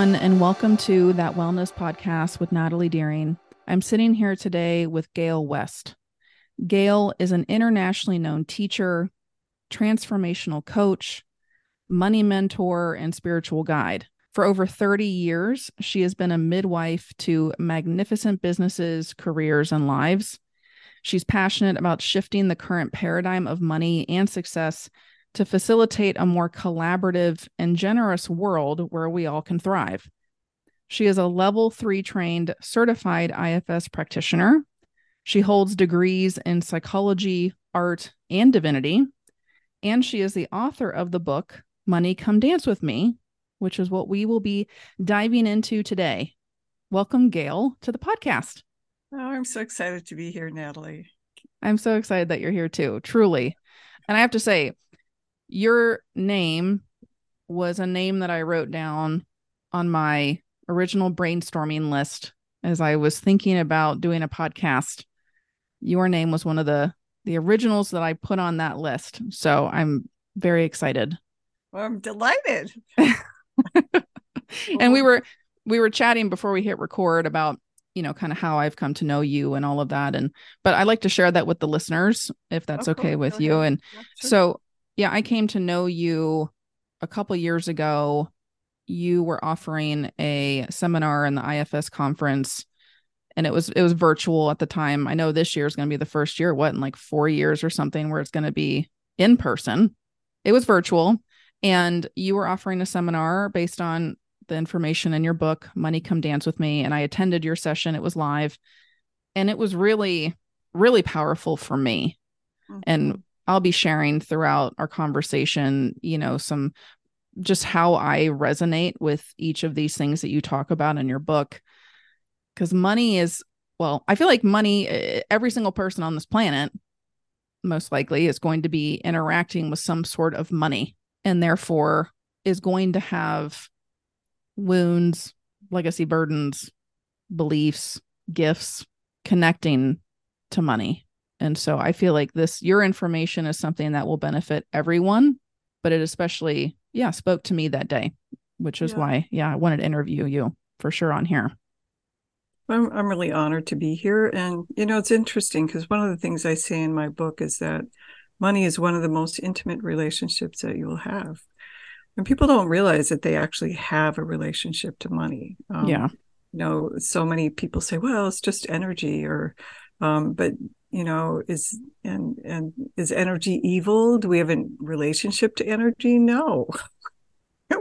everyone, and welcome to That Wellness Podcast with Natalie Deering. I'm sitting here today with Gale West. Gale is an internationally known teacher, transformational coach, money mentor, and spiritual guide. For over 30 years, she has been a midwife to magnificent businesses, careers, and lives. She's passionate about shifting the current paradigm of money and success to facilitate a more collaborative and generous world where we all can thrive. She is a level three trained certified IFS practitioner. She holds degrees in psychology, art, and divinity. And she is the author of the book, Money Come Dance With Me, which is what we will be diving into today. Welcome, Gale, to the podcast. Oh, I'm so excited to be here, Natalie. I'm so excited that you're here too, truly. And I have to say, your name was a name that I wrote down on my original brainstorming list as I was thinking about doing a podcast. Your name was one of the the originals that I put on that list. So I'm very excited. Well, I'm delighted. and we were we were chatting before we hit record about you know kind of how I've come to know you and all of that and but I like to share that with the listeners if that's okay, okay with you and yeah, sure. so yeah, I came to know you a couple years ago. You were offering a seminar in the IFS conference and it was it was virtual at the time. I know this year is going to be the first year what in like 4 years or something where it's going to be in person. It was virtual and you were offering a seminar based on the information in your book Money Come Dance with Me and I attended your session. It was live and it was really really powerful for me. Mm-hmm. And I'll be sharing throughout our conversation, you know, some just how I resonate with each of these things that you talk about in your book. Because money is, well, I feel like money, every single person on this planet, most likely, is going to be interacting with some sort of money and therefore is going to have wounds, legacy burdens, beliefs, gifts connecting to money. And so I feel like this, your information is something that will benefit everyone, but it especially, yeah, spoke to me that day, which is yeah. why, yeah, I wanted to interview you for sure on here. I'm, I'm really honored to be here. And, you know, it's interesting because one of the things I say in my book is that money is one of the most intimate relationships that you will have. And people don't realize that they actually have a relationship to money. Um, yeah. You know, so many people say, well, it's just energy or, um, but you know is and and is energy evil do we have a relationship to energy? No.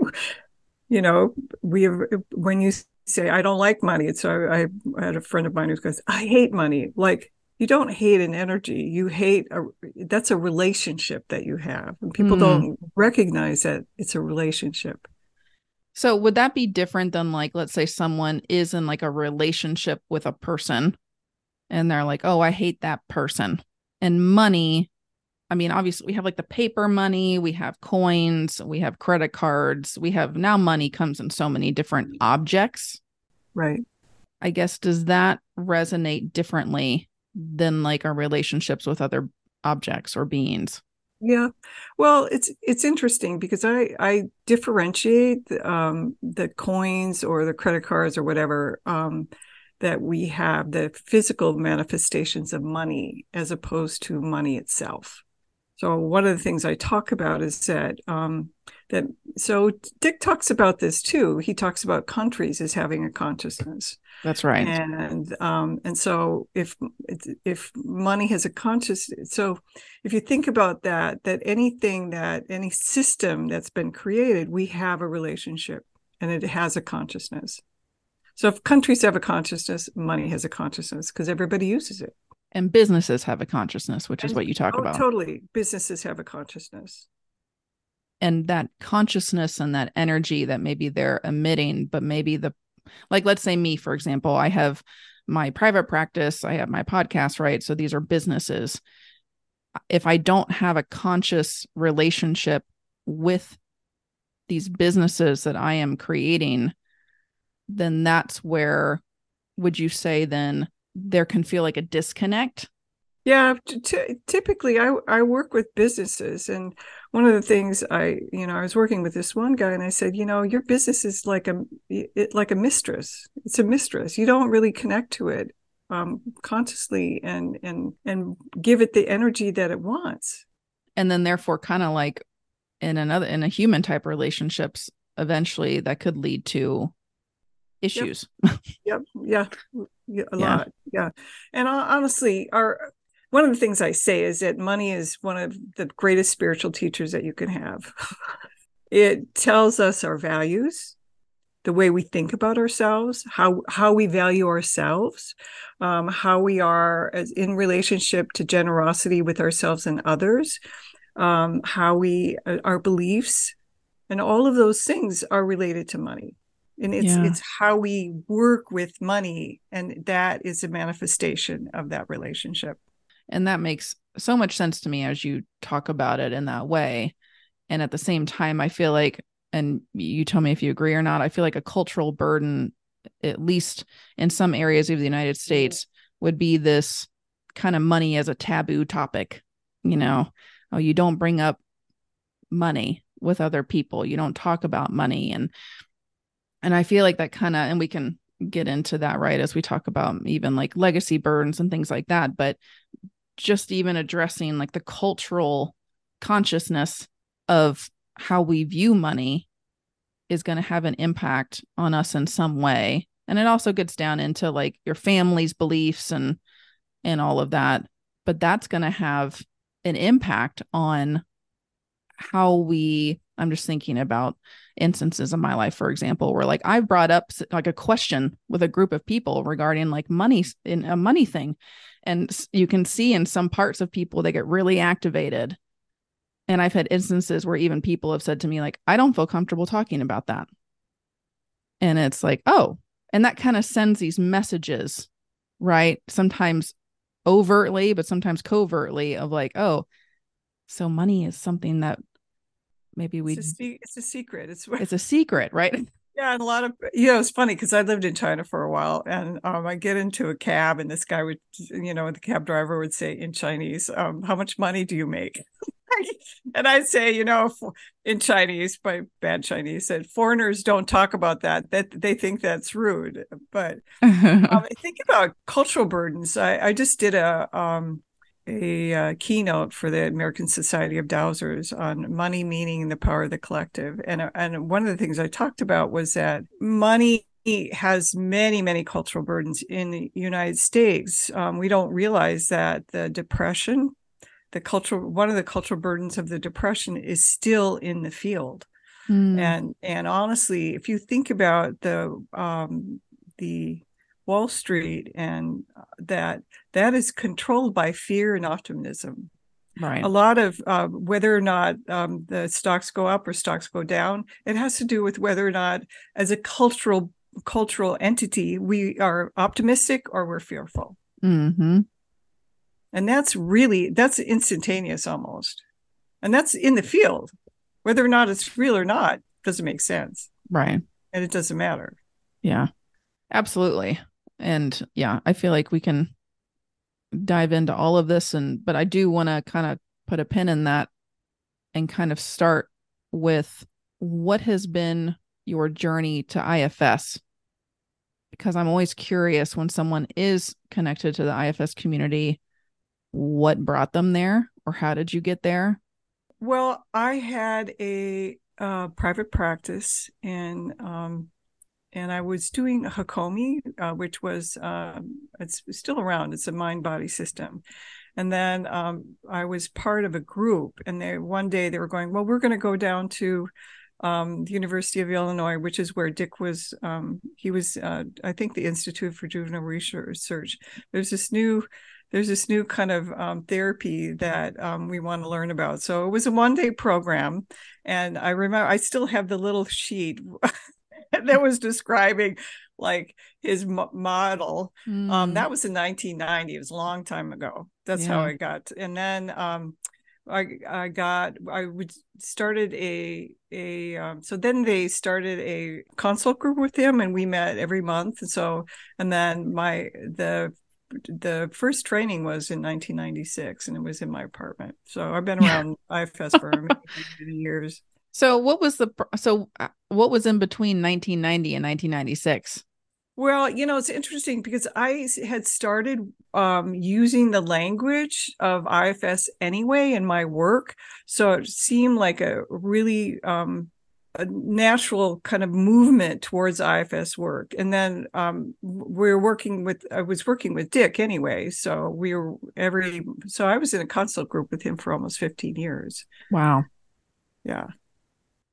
You know we have when you say i don't like money so I, I had a friend of mine who goes i hate money. Like you don't hate an energy. You hate a that's a relationship that you have. And people mm. don't recognize that it's a relationship. So would that be different than like let's say someone is in like a relationship with a person and they're like, oh, I hate that person. And money, I mean, obviously, we have like the paper money, we have coins, we have credit cards, we have now money comes in so many different objects. Right. I guess, does that resonate differently than like our relationships with other objects or beings? Yeah, well, it's it's interesting because I I differentiate um, the coins or the credit cards or whatever um, that we have the physical manifestations of money as opposed to money itself. So one of the things I talk about is that um, that so Dick talks about this too. He talks about countries as having a consciousness. That's right. And um, and so if if money has a consciousness, so if you think about that, that anything that any system that's been created, we have a relationship and it has a consciousness. So if countries have a consciousness, money has a consciousness because everybody uses it. And businesses have a consciousness, which and, is what you talk oh, about. Totally. Businesses have a consciousness. And that consciousness and that energy that maybe they're emitting, but maybe the, like, let's say me, for example, I have my private practice, I have my podcast, right? So these are businesses. If I don't have a conscious relationship with these businesses that I am creating, then that's where would you say then there can feel like a disconnect? Yeah, t- typically I I work with businesses and one of the things I, you know, I was working with this one guy and I said, you know, your business is like a, it, like a mistress. It's a mistress. You don't really connect to it um, consciously and, and, and give it the energy that it wants. And then therefore kind of like in another, in a human type relationships, eventually that could lead to issues. Yep. yep. Yeah. yeah. A yeah. lot. Yeah. And honestly, our, one of the things I say is that money is one of the greatest spiritual teachers that you can have. it tells us our values, the way we think about ourselves, how how we value ourselves, um, how we are as in relationship to generosity with ourselves and others, um, how we uh, our beliefs, and all of those things are related to money and it's yeah. it's how we work with money and that is a manifestation of that relationship and that makes so much sense to me as you talk about it in that way. And at the same time, I feel like, and you tell me if you agree or not, I feel like a cultural burden, at least in some areas of the United mm-hmm. States, would be this kind of money as a taboo topic. You know, oh, you don't bring up money with other people, you don't talk about money. And, and I feel like that kind of, and we can get into that right as we talk about even like legacy burdens and things like that but just even addressing like the cultural consciousness of how we view money is going to have an impact on us in some way. And it also gets down into like your family's beliefs and and all of that but that's going to have an impact on how we i'm just thinking about instances in my life for example where like i've brought up like a question with a group of people regarding like money in a money thing. And you can see in some parts of people they get really activated. And i've had instances where even people have said to me like i don't feel comfortable talking about that. And it's like oh. And that kind of sends these messages right? Sometimes overtly but sometimes covertly of like oh so money is something that maybe we it's, it's a, secret it's it's a secret right Yeah, and a lot of you know it's funny because I lived in China for a while, and um, I get into a cab, and this guy would, you know, the cab driver would say in Chinese, um, "How much money do you make?" and I'd say, you know, in Chinese, by bad Chinese, that foreigners don't talk about that; that they think that's rude. But um, I think about cultural burdens. I, I just did a um, a uh, keynote for the American Society of Dowsers on money, meaning, and the power of the collective. And uh, and one of the things I talked about was that money has many many cultural burdens in the United States. Um, we don't realize that the depression, the cultural one of the cultural burdens of the depression is still in the field. Mm. And and honestly, if you think about the um, the Wall Street and uh, that that is controlled by fear and optimism. Right. A lot of uh, whether or not um, the stocks go up or stocks go down, it has to do with whether or not, as a cultural cultural entity, we are optimistic or we're fearful. Mm-hmm. And that's really that's instantaneous almost, and that's in the field. Whether or not it's real or not doesn't make sense. Right. And it doesn't matter. Yeah. Absolutely and yeah i feel like we can dive into all of this and but i do want to kind of put a pin in that and kind of start with what has been your journey to ifs because i'm always curious when someone is connected to the ifs community what brought them there or how did you get there? Well i had a uh, private practice and um, and I was doing Hakomi, uh, which was um, it's still around. It's a mind body system, and then um, I was part of a group. And they one day they were going, well, we're going to go down to um, the University of Illinois, which is where Dick was. Um, he was, uh, I think, the Institute for Juvenile Research. There's this new there's this new kind of um, therapy that um, we want to learn about. So it was a one day program. And I remember, I still have the little sheet that was describing like his model. Mm. Um, that was in 1990. It was a long time ago. That's yeah. how I got. And then um, I I got I would started a a um, so then they started a consult group with him and we met every month. And so and then my the the first training was in 1996 and it was in my apartment. So I've been around IFS for many, many years. So what was the so uh, what was in between 1990 and 1996? Well, you know, it's interesting because I had started um, using the language of IFS anyway in my work. So it seemed like a really um, a natural kind of movement towards IFS work. And then um, we are working with, I was working with Dick anyway. So we were every, so I was in a consult group with him for almost 15 years. Wow. Yeah.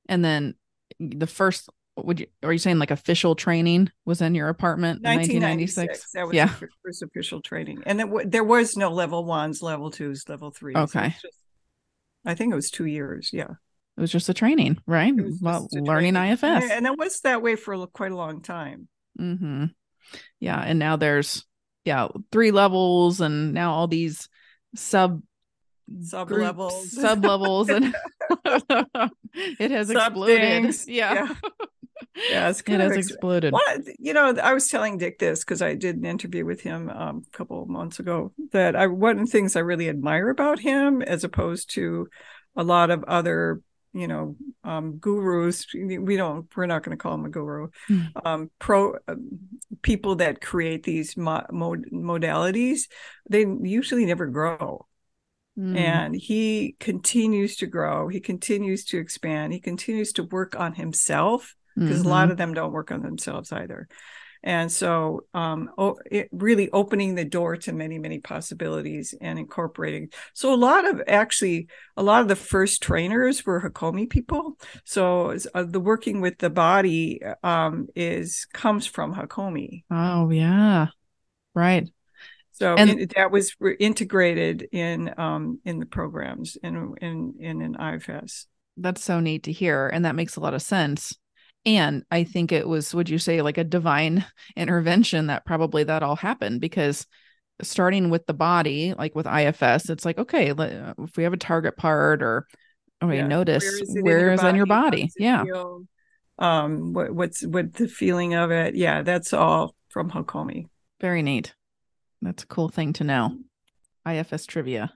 And then the first, would you, are you saying like official training was in your apartment in 1996? That was yeah. the first official training. And it, there was no level ones, level twos, level threes. Okay. Just, I think it was two years. Yeah. It was just a training, right? Well, learning training. IFS. And it was that way for quite a long time. Mm-hmm. Yeah. And now there's, yeah, three levels and now all these sub sub levels sub levels and it has Sub exploded things. yeah, yeah. yeah it's it has ex- exploded well, you know i was telling dick this because i did an interview with him um, a couple of months ago that i one of the things i really admire about him as opposed to a lot of other you know um, gurus we don't we're not going to call them a guru mm. um, pro uh, people that create these mo- mod- modalities they usually never grow mm. and he continues to grow he continues to expand he continues to work on himself because mm-hmm. a lot mm-hmm. of them don't work on themselves either and so um, oh, it really opening the door to many many possibilities and incorporating so a lot of actually a lot of the first trainers were hakomi people so uh, the working with the body um, is comes from hakomi oh yeah right so and, that was integrated in um, in the programs in in in an ifs that's so neat to hear and that makes a lot of sense. And i think it was would you say like a divine intervention that probably that all happened? Because starting with the body like with ifs it's like okay if we have a target part or oh yeah. notice where is it, your your body? Yeah. feel? um what, what's what the feeling of it? Yeah that's all from hakomi very neat that's a cool thing to know ifs trivia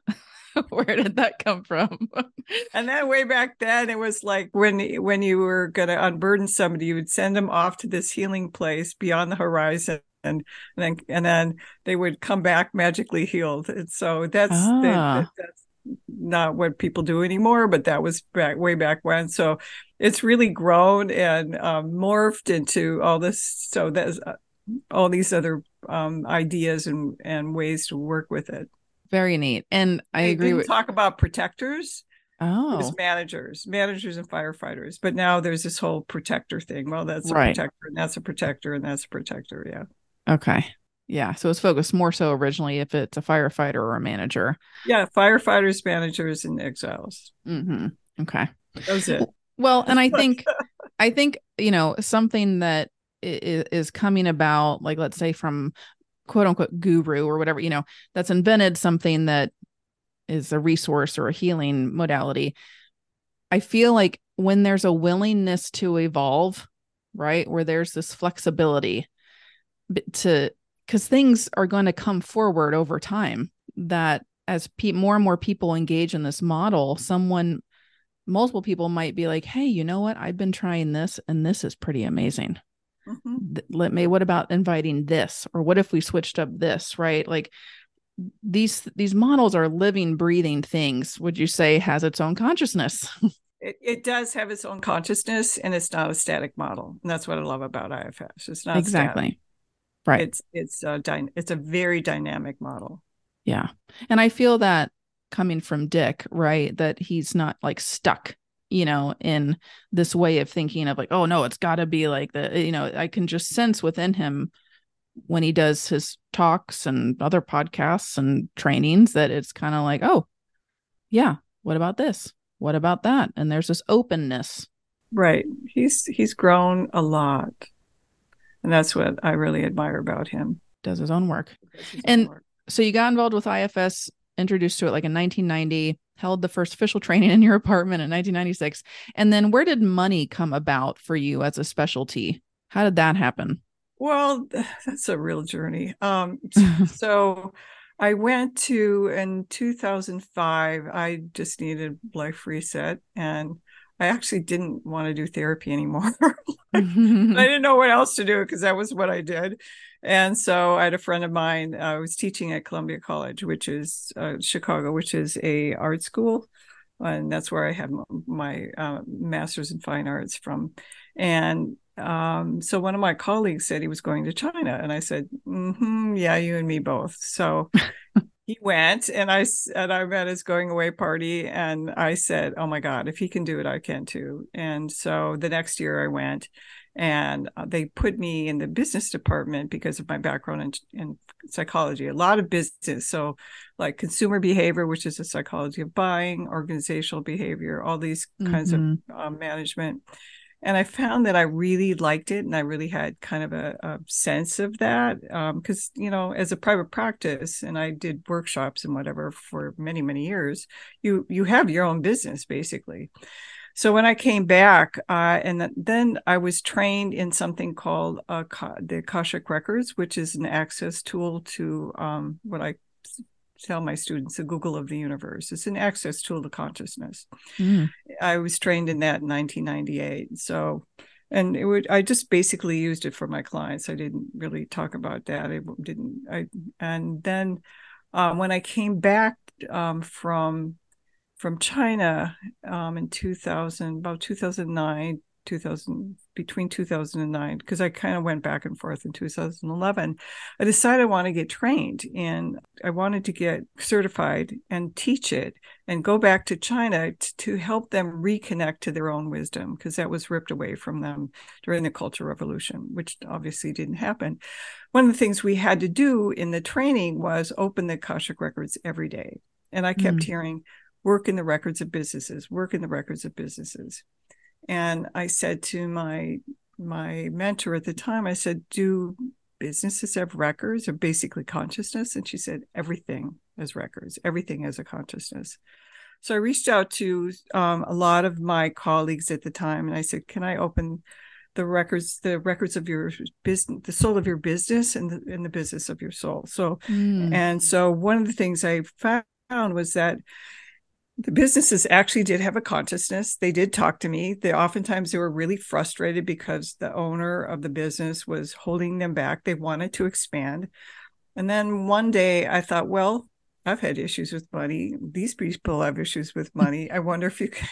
where did that come from? and then way back then, it was like when when you were going to unburden somebody, you would send them off to this healing place beyond the horizon. And, and then and then they would come back magically healed. And so that's ah. that, that's not what people do anymore, but that was back way back when. So it's really grown and um, morphed into all this. So that's all these other um, ideas and and ways to work with it. Very neat. And I they agree with talk about protectors. Oh, managers, managers and firefighters. But now there's this whole protector thing. Well, that's a right. protector, and that's a protector, and that's a protector. Yeah. Okay. Yeah. So it's focused more so originally if it's a firefighter or a manager. Yeah, firefighters, managers, and exiles. Mm-hmm. Okay. That was it. Well, and I think, I think you know something that is coming about, like let's say from quote unquote guru or whatever, you know, that's invented something that is a resource or a healing modality. I feel like when there's a willingness to evolve, right, where there's this flexibility to, because things are going to come forward over time that as pe- more and more people engage in this model, someone, multiple people might be like, hey, you know what? I've been trying this and this is pretty amazing mm-hmm. let me what about inviting this? Or what if we switched up this right? Like these these models are living breathing things would you say has its own consciousness? It, it does have its own consciousness and it's not a static model. And that's what i love about ifs it's not exactly. Static. right. It's it's a dy- it's a very dynamic model. Yeah. And i feel that coming from dick right that he's not like stuck you know, in this way of thinking of like, oh no, it's got to be like the, you know, I can just sense within him when he does his talks and other podcasts and trainings that it's kind of like, oh, yeah, what about this? What about that? And there's this openness. Right. He's he's grown a lot. And that's what I really admire about him. Does his own work. His and own work. so you got involved with IFS, introduced to it like in 1990 held the first official training in your apartment in 1996. And then where did money come about for you as a specialty? How did that happen? Well, that's a real journey. Um, so I went to in 2005. I just needed life reset, and I actually didn't want to do therapy anymore. I didn't know what else to do because that was what I did. And so I had a friend of mine. I uh, was teaching at Columbia College, which is uh, Chicago, which is a art school, and that's where I had my uh, master's in fine arts from. And um, so one of my colleagues said he was going to China, and I said, mm-hmm, "Yeah, you and me both." So he went, and I and I met his going away party, and I said, "Oh my God, if he can do it, I can too." And so the next year I went, and uh, they put me in the business department because of my background in, in psychology. A lot of business, so like consumer behavior, which is the psychology of buying, organizational behavior, all these kinds mm-hmm. of uh, management and I found that I really liked it, and I really had kind of a, a sense of that because um, you know, as a private practice, and I did workshops and whatever for many many years. You you have your own business basically. So when I came back, uh, and then I was trained in something called uh, the Akashic Records, which is an access tool to um, what I tell my students the Google of the universe. It's an access tool to consciousness. Mm. I was trained in that in 1998. So, and it would, I just basically used it for my clients. I didn't really talk about that. I didn't, I, and then uh, when I came back um, from, from China um, in 2000, about 2009, 2000 between 2009 because I kind of went back and forth in 2011 I decided I want to get trained and I wanted to get certified and teach it and go back to China t- to help them reconnect to their own wisdom because that was ripped away from them during the cultural revolution which obviously didn't happen one of the things we had to do in the training was open the Akashic records every day and I kept mm. hearing work in the records of businesses work in the records of businesses and I said to my my mentor at the time, I said, "Do businesses have records or basically consciousness?" And she said, "Everything has records. Everything has a consciousness." So I reached out to um, a lot of my colleagues at the time, and I said, "Can I open?" the records the records of your business the soul of your business and the, and the business of your soul so mm. and so one of the things i found was that the businesses actually did have a consciousness. They did talk to me. They oftentimes they were really frustrated because the owner of the business was holding them back. They wanted to expand. And then one day I thought, well, I've had issues with money. These people have issues with money. I wonder if you could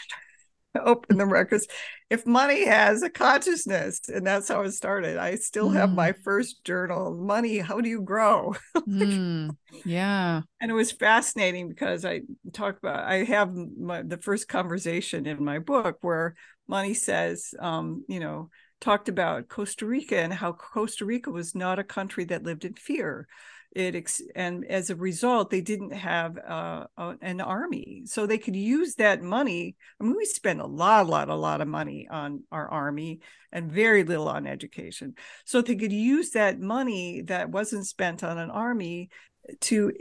open the records. If money has a consciousness and that's how it started. I still have my mm. first journal money how do you grow? Mm, yeah. and it was fascinating because i talk about i have my, the first conversation in my book where money says um, you know talked about costa rica and how costa rica was not a country that lived in fear it ex- and as a result they didn't have uh, an army so they could use that money i mean we spend a lot a lot a lot of money on our army and very little on education so they could use that money that wasn't spent on an army to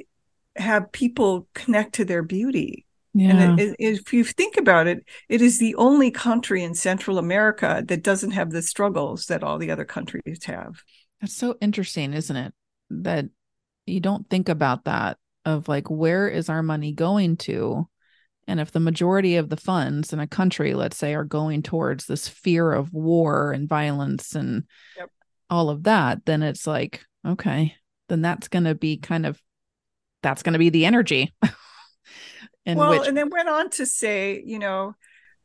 have people connect to their beauty yeah. And it, it, if you think about it, it is the only country in Central America that doesn't have the struggles that all the other countries have. That's so interesting, isn't it? That you don't think about that of like where is our money going to and if the majority of the funds in a country let's say are going towards this fear of war and violence and yep. all of that then it's like okay then that's going to be kind of that's going to be the energy well which- and then went on to say you know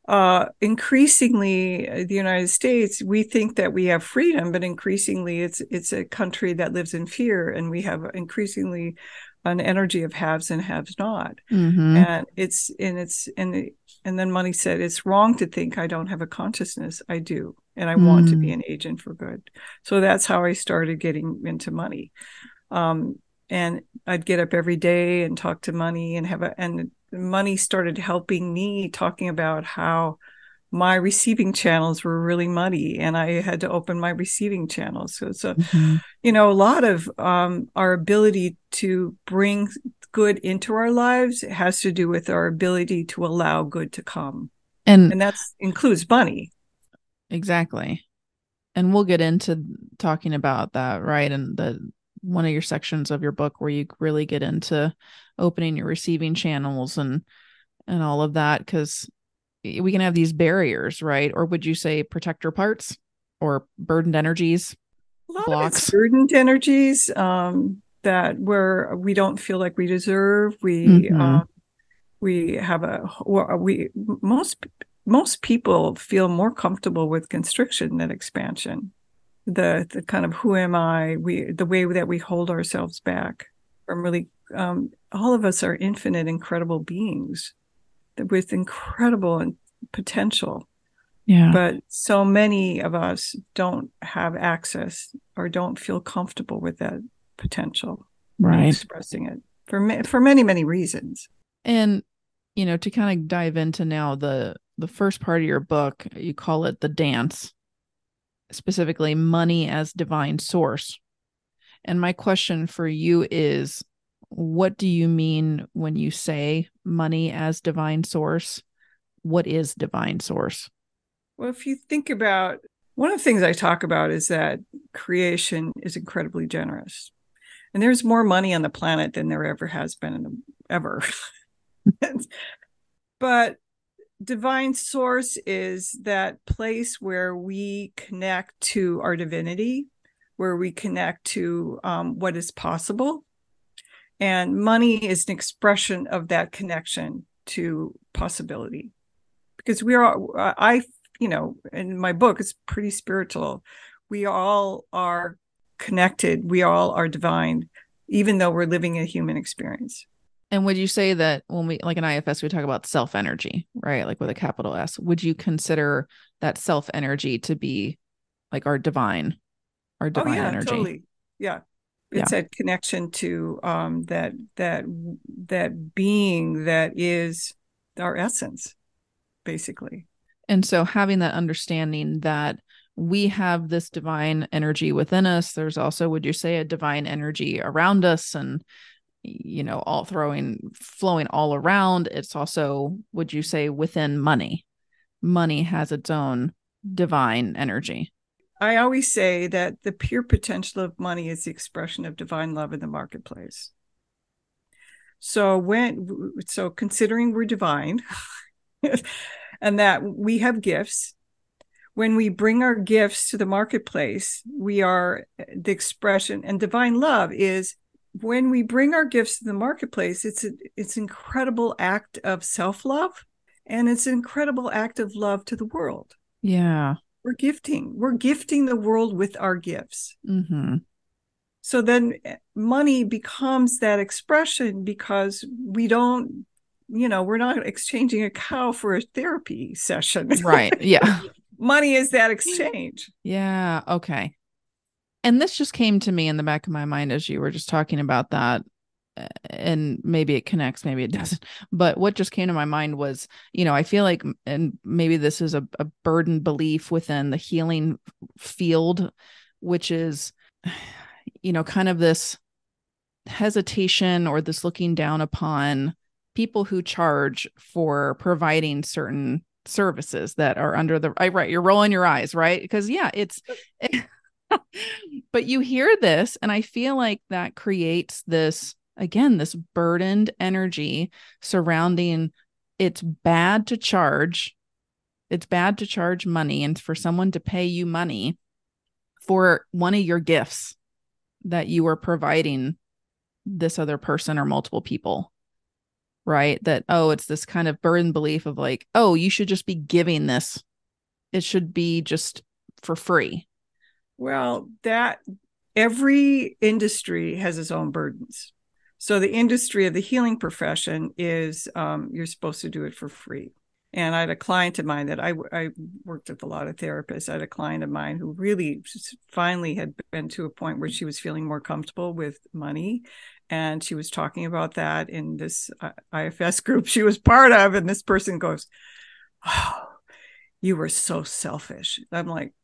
uh, increasingly uh, the United States, we think that we have freedom, but increasingly it's it's a country that lives in fear, and we have increasingly an energy of haves and haves not, mm-hmm. and it's and it's and and then money said it's wrong to think I don't have a consciousness. I do, and I mm. want to be mm. an agent for good. So that's how I started getting into money. Um, and I'd get up every day and talk to money and have a and money started helping me talking about how my receiving channels were really muddy and I had to open my receiving channels. So a, mm-hmm. you know, a lot of um, our ability to bring good into our lives has to do with our ability to allow good to come. And, and that includes money. Exactly. and we'll get into talking about that right and the one of your sections of your book where you really get into opening your receiving channels and and all of that because we can have these barriers right or would you say protector parts or burdened energies a lot blocks? burdened energies um that where we don't feel like we deserve we mm-hmm. um we have a we most most people feel more comfortable with constriction than expansion the the kind of who am i we the way that we hold ourselves back from really um, all of us are infinite incredible beings with incredible potential. Yeah. But so many of us don't have access or don't feel comfortable with that potential right. expressing it for for many many reasons. And you know to kind of dive into now the the first part of your book you call it the dance specifically money as divine source. And my question for you is what do you mean when you say money as divine source? What is divine source? Well if you think about one of the things i talk about is that creation is incredibly generous. And there's more money on the planet than there ever has been ever. But divine source is that place where we connect to our divinity where we connect to um, what is possible. And money is an expression of that connection to possibility. Because we are i you know in my book it's pretty spiritual. We all are connected. We all are divine even though we're living a human experience and would you say that when we like in IFS we talk about self energy, right? Like with a capital S, would you consider that self energy to be like our divine, our divine oh, yeah, energy? Totally. Yeah. It's yeah. a connection to um that that that being that is our essence, basically. And so having that understanding that we have this divine energy within us, there's also, would you say, a divine energy around us and you know all throwing flowing all around. It's also would you say within money? Money has its own divine energy. I always say that the pure potential of money is the expression of divine love in the marketplace. So when so considering we're divine and that we have gifts when we bring our gifts to the marketplace we are the expression and divine love is when we bring our gifts to the marketplace, it's a, it's an incredible act of self love, and it's an incredible act of love to the world. Yeah, we're gifting. We're gifting the world with our gifts. Mm-hmm. So then, eh, money becomes that expression because we don't, you know, we're not exchanging a cow for a therapy session. Right. Yeah. money is that exchange. Yeah. Okay and this just came to me in the back of my mind as you were just talking about that uh, and maybe it connects maybe it doesn't. But what just came to my mind was you know i feel like and maybe this is a, a burden belief within the healing field which is you know kind of this hesitation or this looking down upon people who charge for providing certain services that are under the right right you're rolling your eyes right? Because yeah it's it, but you hear this, and I feel like that creates this again, this burdened energy surrounding it's bad to charge. It's bad to charge money and for someone to pay you money for one of your gifts that you are providing this other person or multiple people right that oh it's this kind of burden belief of like oh you should just be giving this it should be just for free well, that every industry has its own burdens. So the industry of the healing profession is um, you're supposed to do it for free. And I had a client of mine that I, I worked with a lot of therapists. I had a client of mine who really finally had been to a point where she was feeling more comfortable with money. And she was talking about that in this uh, IFS group she was part of. And this person goes, Oh, you were so selfish. I'm like,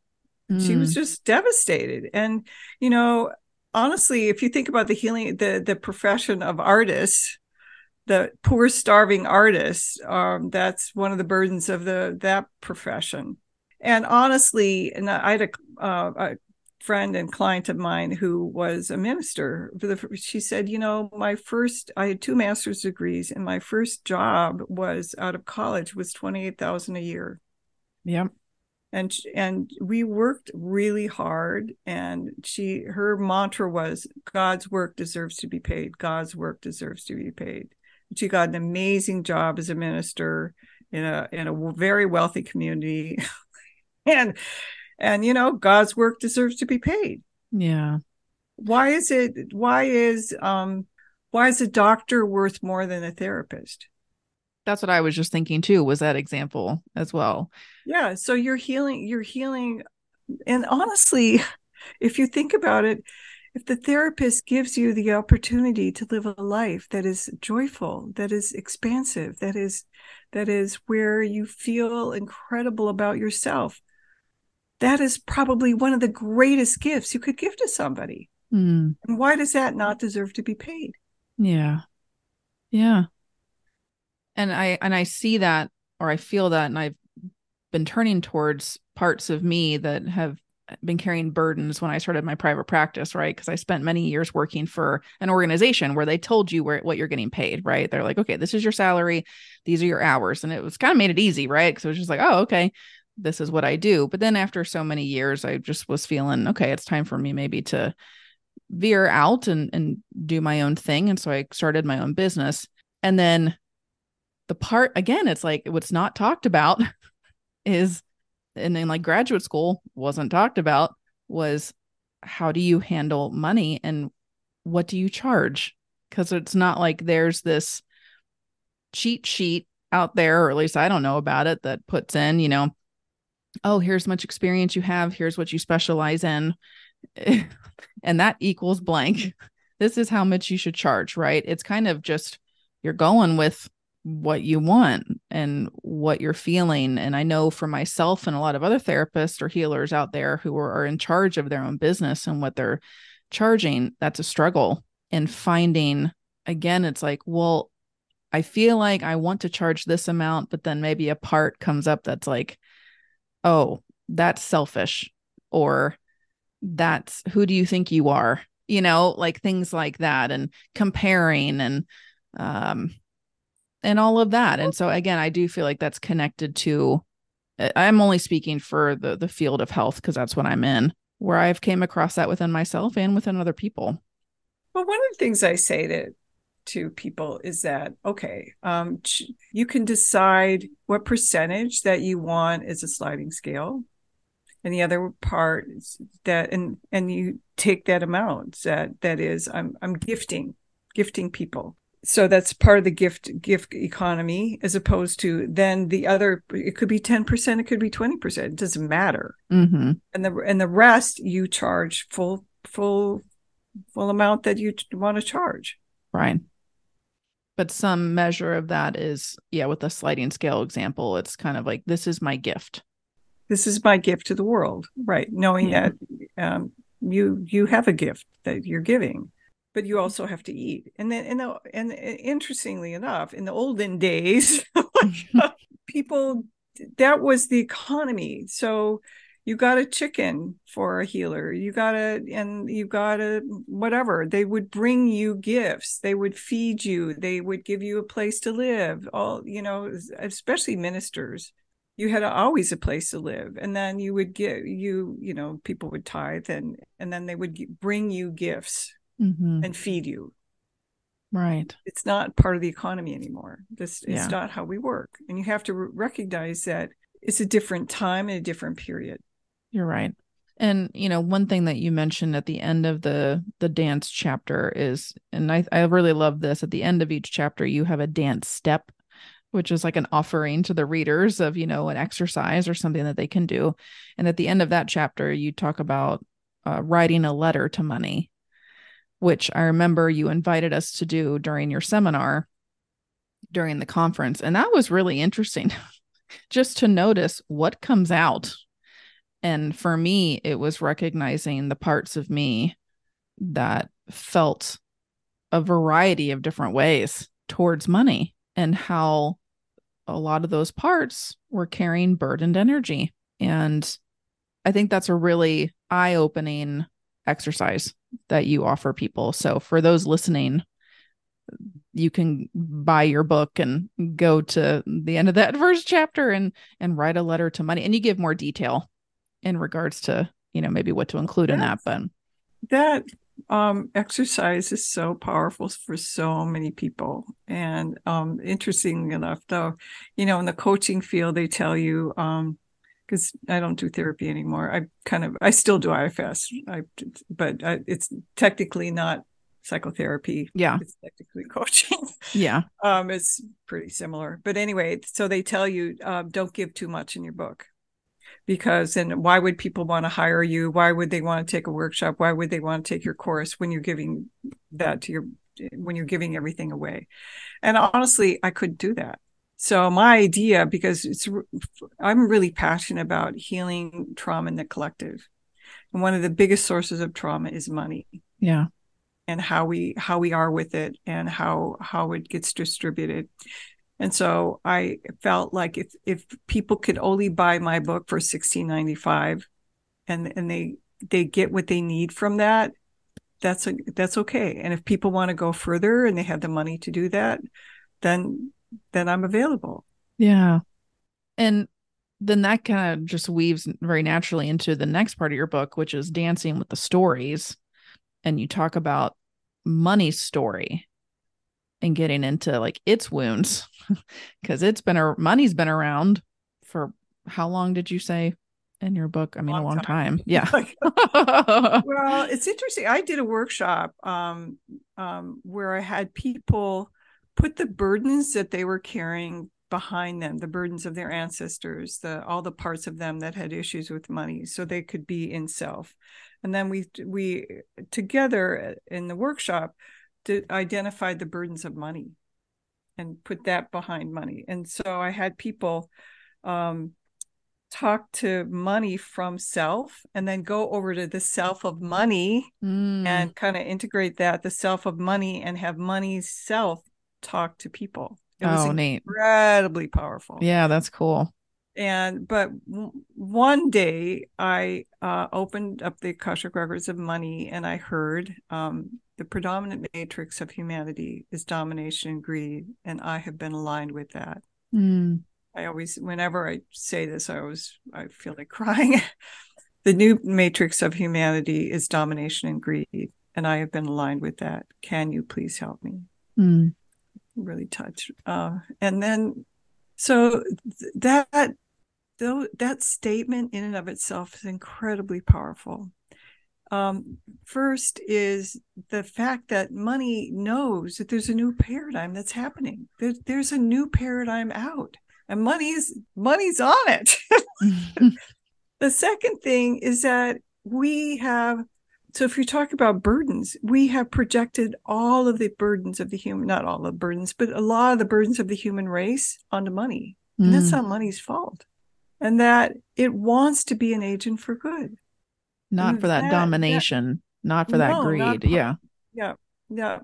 Mm. She was mm. just devastated. And, you know, honestly, if you think about the healing, the the profession of artists, the poor starving artists, um, that's one of the burdens of the that profession. and honestly, and I had a, uh, a friend and client of mine who was a minister. She said, you know, my first, I had two master's degrees, and my first job was out of college was twenty eight thousand a year. Yep. And and we worked really hard, and she her mantra was God's work deserves to be paid. God's work deserves to be paid. She got an amazing job as a minister in a in a very wealthy community, and and you know god's work deserves to be paid yeah why is it why is um why is a doctor worth more than a therapist that's what i was just thinking too was that example as well yeah so you're healing you're healing and honestly if you think about it if the therapist gives you the opportunity to live a life that is joyful that is expansive that is that is where you feel incredible about yourself that is probably one of the greatest gifts you could give to somebody. Mm. And why does that not deserve to be paid? Yeah. Yeah. And I and I see that or I feel that and I've been turning towards parts of me that have been carrying burdens when I started my private practice, right? Because I spent many years working for an organization where they told you where what you're getting paid, right? They're like, okay, this is your salary, these are your hours, and it was kind of made it easy, right? Because it was just like, oh, okay, this is what I do. But then after so many years, I just was feeling, okay, it's time for me maybe to veer out and, and do my own thing. And so I started my own business. And then the part again, it's like what's not talked about is and then like graduate school wasn't talked about was how do you handle money and what do you charge? Because it's not like there's this cheat sheet out there, or at least I don't know about it, that puts in, you know, oh, here's much experience you have, here's what you specialize in, and that equals blank. This is how much you should charge, right? It's kind of just you're going with what you want and what you're feeling. And I know for myself and a lot of other therapists or healers out there who are, are in charge of their own business and what they're charging, that's a struggle. And finding, again, it's like, well, I feel like I want to charge this amount, but then maybe a part comes up that's like, oh, that's selfish or that's who do you think you are? You know, like things like that and comparing and um and all of that. And so again, I do feel like that's connected to I'm only speaking for the the field of health because that's what I'm in, where I've came across that within myself and within other people. Well, one of the things I say to to people is that okay um, you can decide what percentage that you want is a sliding scale and the other part is that and and you take that amount that that is i'm i'm gifting gifting people so that's part of the gift gift economy as opposed to then the other it could be 10% it could be 20% it doesn't matter. Mm-hmm. and the and the rest you charge full full full amount that you want to charge. Right. But some measure of that is yeah with the sliding scale example it's kind of like this is my gift. This is my gift to the world right? Knowing yeah. that um, you you have a gift that you're giving but you mm-hmm. also have to eat. And then and, and uh, interestingly enough in the olden days uh, people that was the economy. So you got a chicken for a healer you got a and you got a whatever. They would bring you gifts. They would feed you. They would give you a place to live. All you know especially ministers. You had always a place to live. And then you would get you you know people would tithe and and then they would bring you gifts mm-hmm. and feed you. Right. It's not part of the economy anymore. This is not how we work. And you have to recognize that it's a different time and a different period. You're right. And you know, one thing that you mentioned at the end of the the dance chapter is and I I really love this at the end of each chapter you have a dance step which is like an offering to the readers of, you know, an exercise or something that they can do. And at the end of that chapter you talk about uh, writing a letter to money, which I remember you invited us to do during your seminar during the conference. And that was really interesting. Just to notice what comes out. And for me, it was recognizing the parts of me that felt a variety of different ways towards money and how a lot of those parts were carrying burdened energy. And I think that's a really eye opening exercise that you offer people. So for those listening, you can buy your book and go to the end of that first chapter and and write a letter to money. And you give more detail in regards to you know maybe what to include in that but that um, exercise is so powerful for so many people. And um, interesting enough though you know in the coaching field they tell you um, because I don't do therapy anymore. I kind of I still do IFS, I, but I, it's technically not psychotherapy. Yeah. It's technically coaching. Yeah. um, it's pretty similar. But anyway, so they tell you um, don't give too much in your book because then why would people want to hire you? Why would they want to take a workshop? Why would they want to take your course when you're giving that to your when you're giving everything away? And honestly, I couldn't do that. So my idea, because it's I'm really passionate about healing trauma in the collective. And one of the biggest sources of trauma is money. Yeah and how we how we are with it and how how it gets distributed and so i felt like if if people could only buy my book for 1695 and and they they get what they need from that that's a, that's okay and if people want to go further and they have the money to do that then then i'm available. Yeah. And then that kind of just weaves very naturally into the next part of your book which is dancing with the stories. And you talk about money's story and getting into like its wounds because it's been a money's been around for how long did you say in your book? I mean long a long time, time. yeah. Well it's interesting. I did a workshop um, um, where i had people put the burdens that they were carrying behind them the burdens of their ancestors the all the parts of them that had issues with money so they could be in self and then we we together in the workshop did, identified the burdens of money and put that behind money and so i had people um, talk to money from self and then go over to the self of money mm. and kind of integrate that the self of money and have money's self talk to people it oh, was neat. incredibly powerful yeah that's cool and but w- one day I uh, opened up the Akashic records of money, and I heard um, the predominant matrix of humanity is domination and greed, and I have been aligned with that. Mm. I always, whenever I say this, I always I feel like crying. the new matrix of humanity is domination and greed, and I have been aligned with that. Can you please help me? Mm. Really touched. Uh, and then so th- that though that statement in and of itself is incredibly powerful. Um, first is the fact that money knows that there's a new paradigm that's happening. There, there's a new paradigm out, and money's money's on it. the second thing is that we have. So if you talk about burdens, we have projected all of the burdens of the human, not all the burdens, but a lot of the burdens of the human race onto money. And that's mm. not money's fault and that it wants to be an agent for good. Not for that, that domination, that, not for no, that greed. yeah. Yeah. Yeah.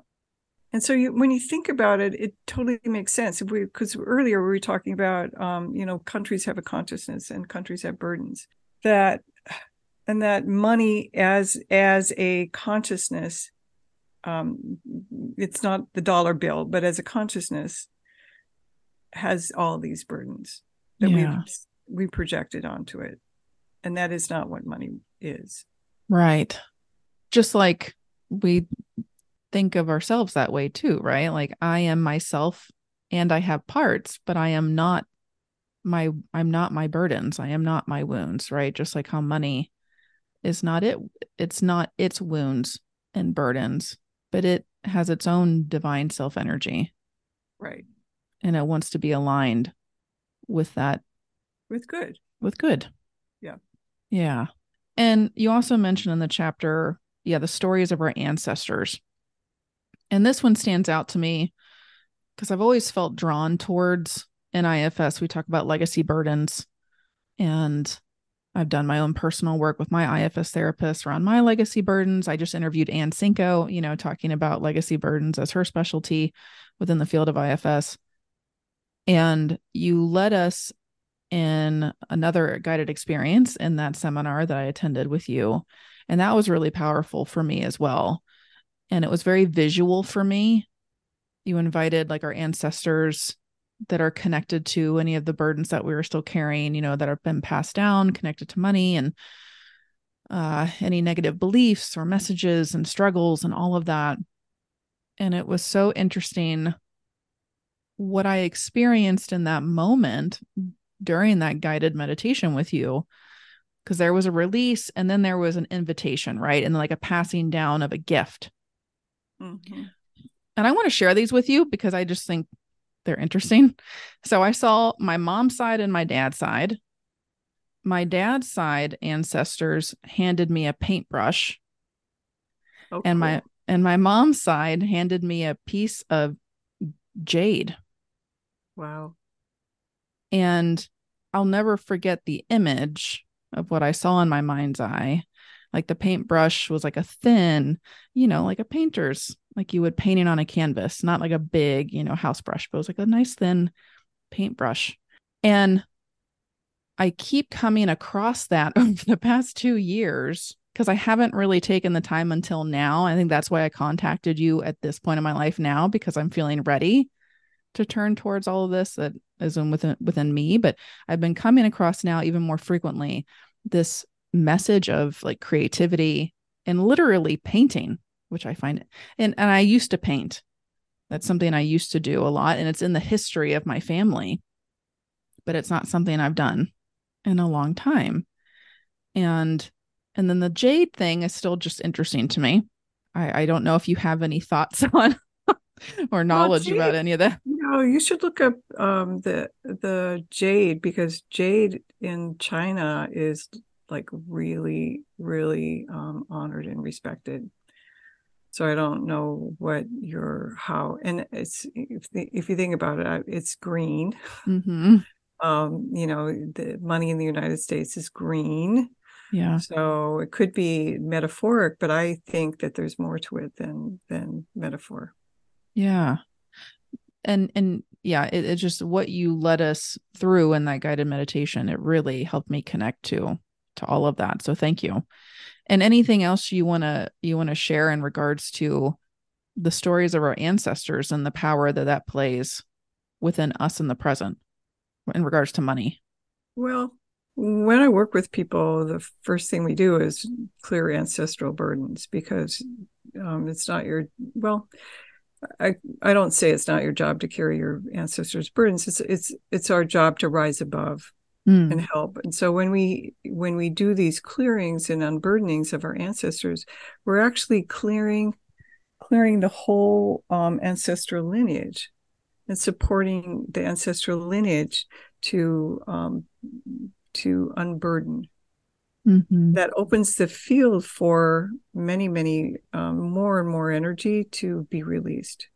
And so you, when you think about it, it totally makes sense. If we, because earlier we were talking about, um, you know, countries have a consciousness and countries have burdens that, and that money as, as a consciousness, um, it's not the dollar bill, but as a consciousness has all these burdens that yeah. we've we projected onto it. And that is not what money is. Right. Just like we think of ourselves that way too, right? Like I am myself and I have parts, but I am not my I'm not my burdens. I am not my wounds, right? Just like how money is not it it's not its wounds and burdens, but it has its own divine self energy. Right. And it wants to be aligned with that with good. With good. Yeah. Yeah. And you also mentioned in the chapter, yeah, the stories of our ancestors. And this one stands out to me because I've always felt drawn towards in IFS. We talk about legacy burdens. And I've done my own personal work with my IFS therapist around my legacy burdens. I just interviewed Ann Sinko, you know, talking about legacy burdens as her specialty within the field of IFS. And you led us in another guided experience in that seminar that I attended with you. And that was really powerful for me as well. And it was very visual for me. You invited like our ancestors that are connected to any of the burdens that we were still carrying, you know, that have been passed down, connected to money and uh, any negative beliefs or messages and struggles and all of that. And it was so interesting what I experienced in that moment during that guided meditation with you. Because there was a release and then there was an invitation, right? And like a passing down of a gift. Mm-hmm. And I want to share these with you because I just think they're interesting. So I saw my mom's side and my dad's side. My dad's side ancestors handed me a paintbrush. Oh, and cool. my and my mom's side handed me a piece of jade. Wow. And I'll never forget the image of what I saw in my mind's eye. Like the paintbrush was like a thin, you know, like a painter's, like you would paint it on a canvas, not like a big, you know, house brush, but it was like a nice thin paintbrush. And I keep coming across that over the past two years because I haven't really taken the time until now. I think that's why I contacted you at this point in my life now because I'm feeling ready to turn towards all of this that is within within me. But I've been coming across now even more frequently this message of like creativity and literally painting, which I find and and I used to paint. That's something I used to do a lot, and it's in the history of my family, but it's not something I've done in a long time. And and then the jade thing is still just interesting to me. I, I don't know if you have any thoughts on or knowledge well, jade, about any of that. You know, you should look up um, the the jade because jade in China is like really, really um, honored and respected. So I don't know what your how and it's if the, if you think about it, it's green. Mm-hmm. Um, you know, the money in the United States is green. Yeah. So it could be metaphoric, but I think that there's more to it than than metaphor. Yeah. And and yeah, it, it's just what you led us through in that guided meditation. It really helped me connect to to all of that. So thank you. And anything else you want to you want to share in regards to the stories of our ancestors and the power that that plays within us in the present in regards to money? Well, when I work with people, the first thing we do is clear ancestral burdens because um, it's not your well. I, I don't say it's not your job to carry your ancestors' burdens. It's it's it's our job to rise above mm. and help. And so when we when we do these clearings and unburdenings of our ancestors, we're actually clearing clearing the whole um, ancestral lineage and supporting the ancestral lineage to um, to unburden. Mm-hmm. That opens the field for many, many um, more and more energy to be released,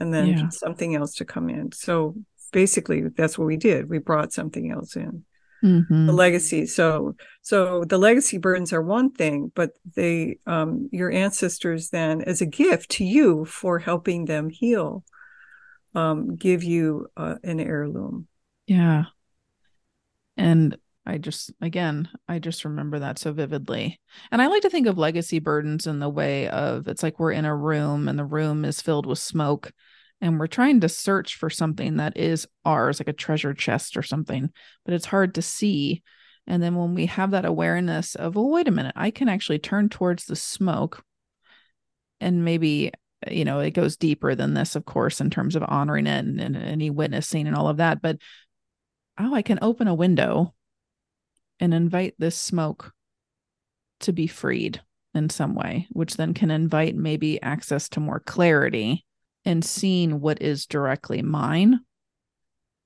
and then yeah. something else to come in. So basically, that's what we did. We brought something else in. Mm-hmm. The legacy. So, so the legacy burdens are one thing, but they, um, your ancestors, then, as a gift to you for helping them heal, um, give you uh, an heirloom. Yeah. And I just, again, I just remember that so vividly. And I like to think of legacy burdens in the way of it's like we're in a room and the room is filled with smoke and we're trying to search for something that is ours, like a treasure chest or something, but it's hard to see. And then when we have that awareness of, well, wait a minute, I can actually turn towards the smoke and maybe you know it goes deeper than this of course in terms of honoring it and, and any witnessing and all of that but oh i can open a window and invite this smoke to be freed in some way which then can invite maybe access to more clarity and seeing what is directly mine.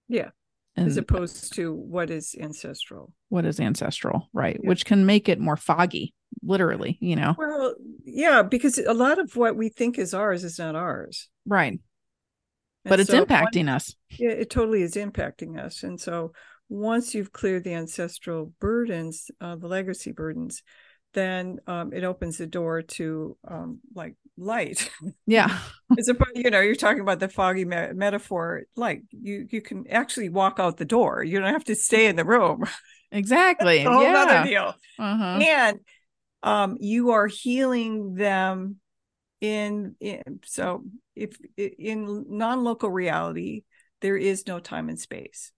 Yeah and as opposed to what is ancestral. What is ancestral right yeah. which can make it more foggy literally you know? Well yeah because a lot of what we think is ours is not ours. Right. And but it's so impacting one, us. Yeah it totally is impacting us. And so once you've cleared the ancestral burdens uh, the legacy burdens then um, it opens the door to um, like light. Yeah. it's a, you know, you're talking about the foggy me- metaphor. Like you, you can actually walk out the door. You don't have to stay in the room. Exactly. a whole yeah. other deal. Uh-huh. And um, you are healing them in, in so if in non-local reality, there is no time and space.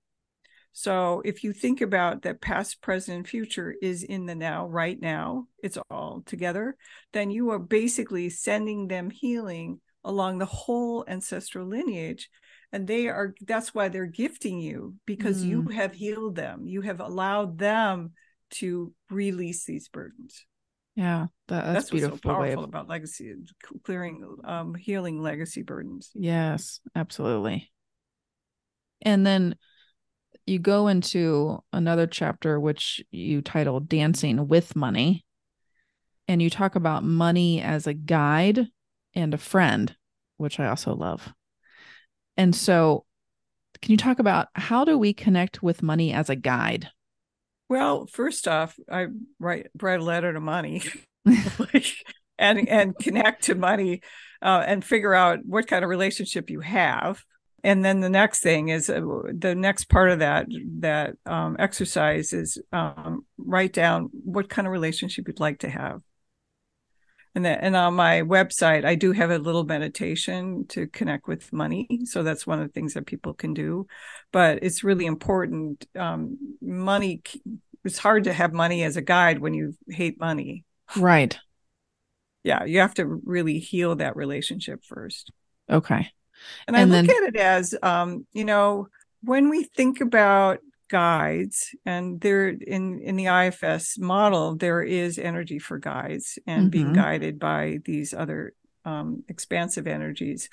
So if you think about that past, present, and future is in the now, right now, it's all together, then you are basically sending them healing along the whole ancestral lineage. And they are that's why they're gifting you because mm. you have healed them. You have allowed them to release these burdens. Yeah, that, that's, that's beautiful. What's so powerful of... about legacy, clearing, um, healing legacy burdens. Yes, absolutely. And then you go into another chapter which you title dancing with money and you talk about money as a guide and a friend which i also love. And so can you talk about how do we connect with money as a guide? Well first off i write write a letter to money. And and connect to money uh, and figure out what kind of relationship you have and then the next thing is uh, the next part of that that um, exercise is um, write down what kind of relationship you'd like to have. And then and on my website i do have a little meditation to connect with money. So that's one of the things that people can do. But it's really important um, money it's hard to have money as a guide when you hate money. Right. Yeah you have to really heal that relationship first. Okay and, and I look at it as, um, you know, when we think about guides and there in in the IFS model there is energy for guides and mm-hmm. being guided by these other um, expansive energies.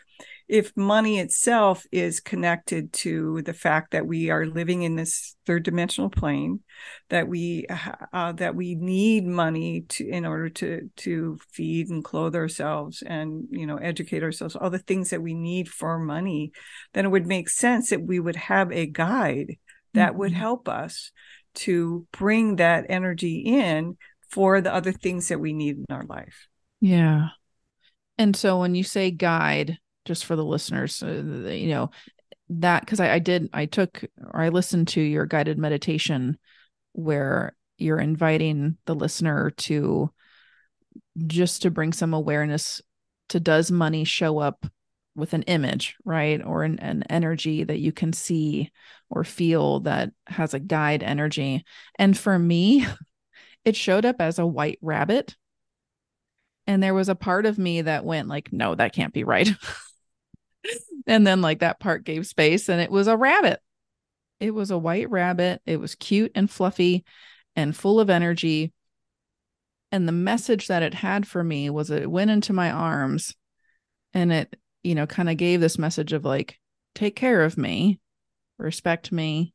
If money itself is connected to the fact that we are living in this third dimensional plane, that we uh, that we need money to in order to to feed and clothe ourselves and you know educate ourselves, all the things that we need for money, then it would make sense that we would have a guide that mm-hmm. would help us to bring that energy in for the other things that we need in our life. Yeah. And so when you say guide, just for the listeners, uh, you know, that because I, I did, I took or I listened to your guided meditation where you're inviting the listener to just to bring some awareness to does money show up with an image, right? Or an, an energy that you can see or feel that has a guide energy. And for me, it showed up as a white rabbit and there was a part of me that went like no that can't be right and then like that part gave space and it was a rabbit. It was a white rabbit. It was cute and fluffy and full of energy. And the message that it had for me was it went into my arms and it you know kind of gave this message of like take care of me respect me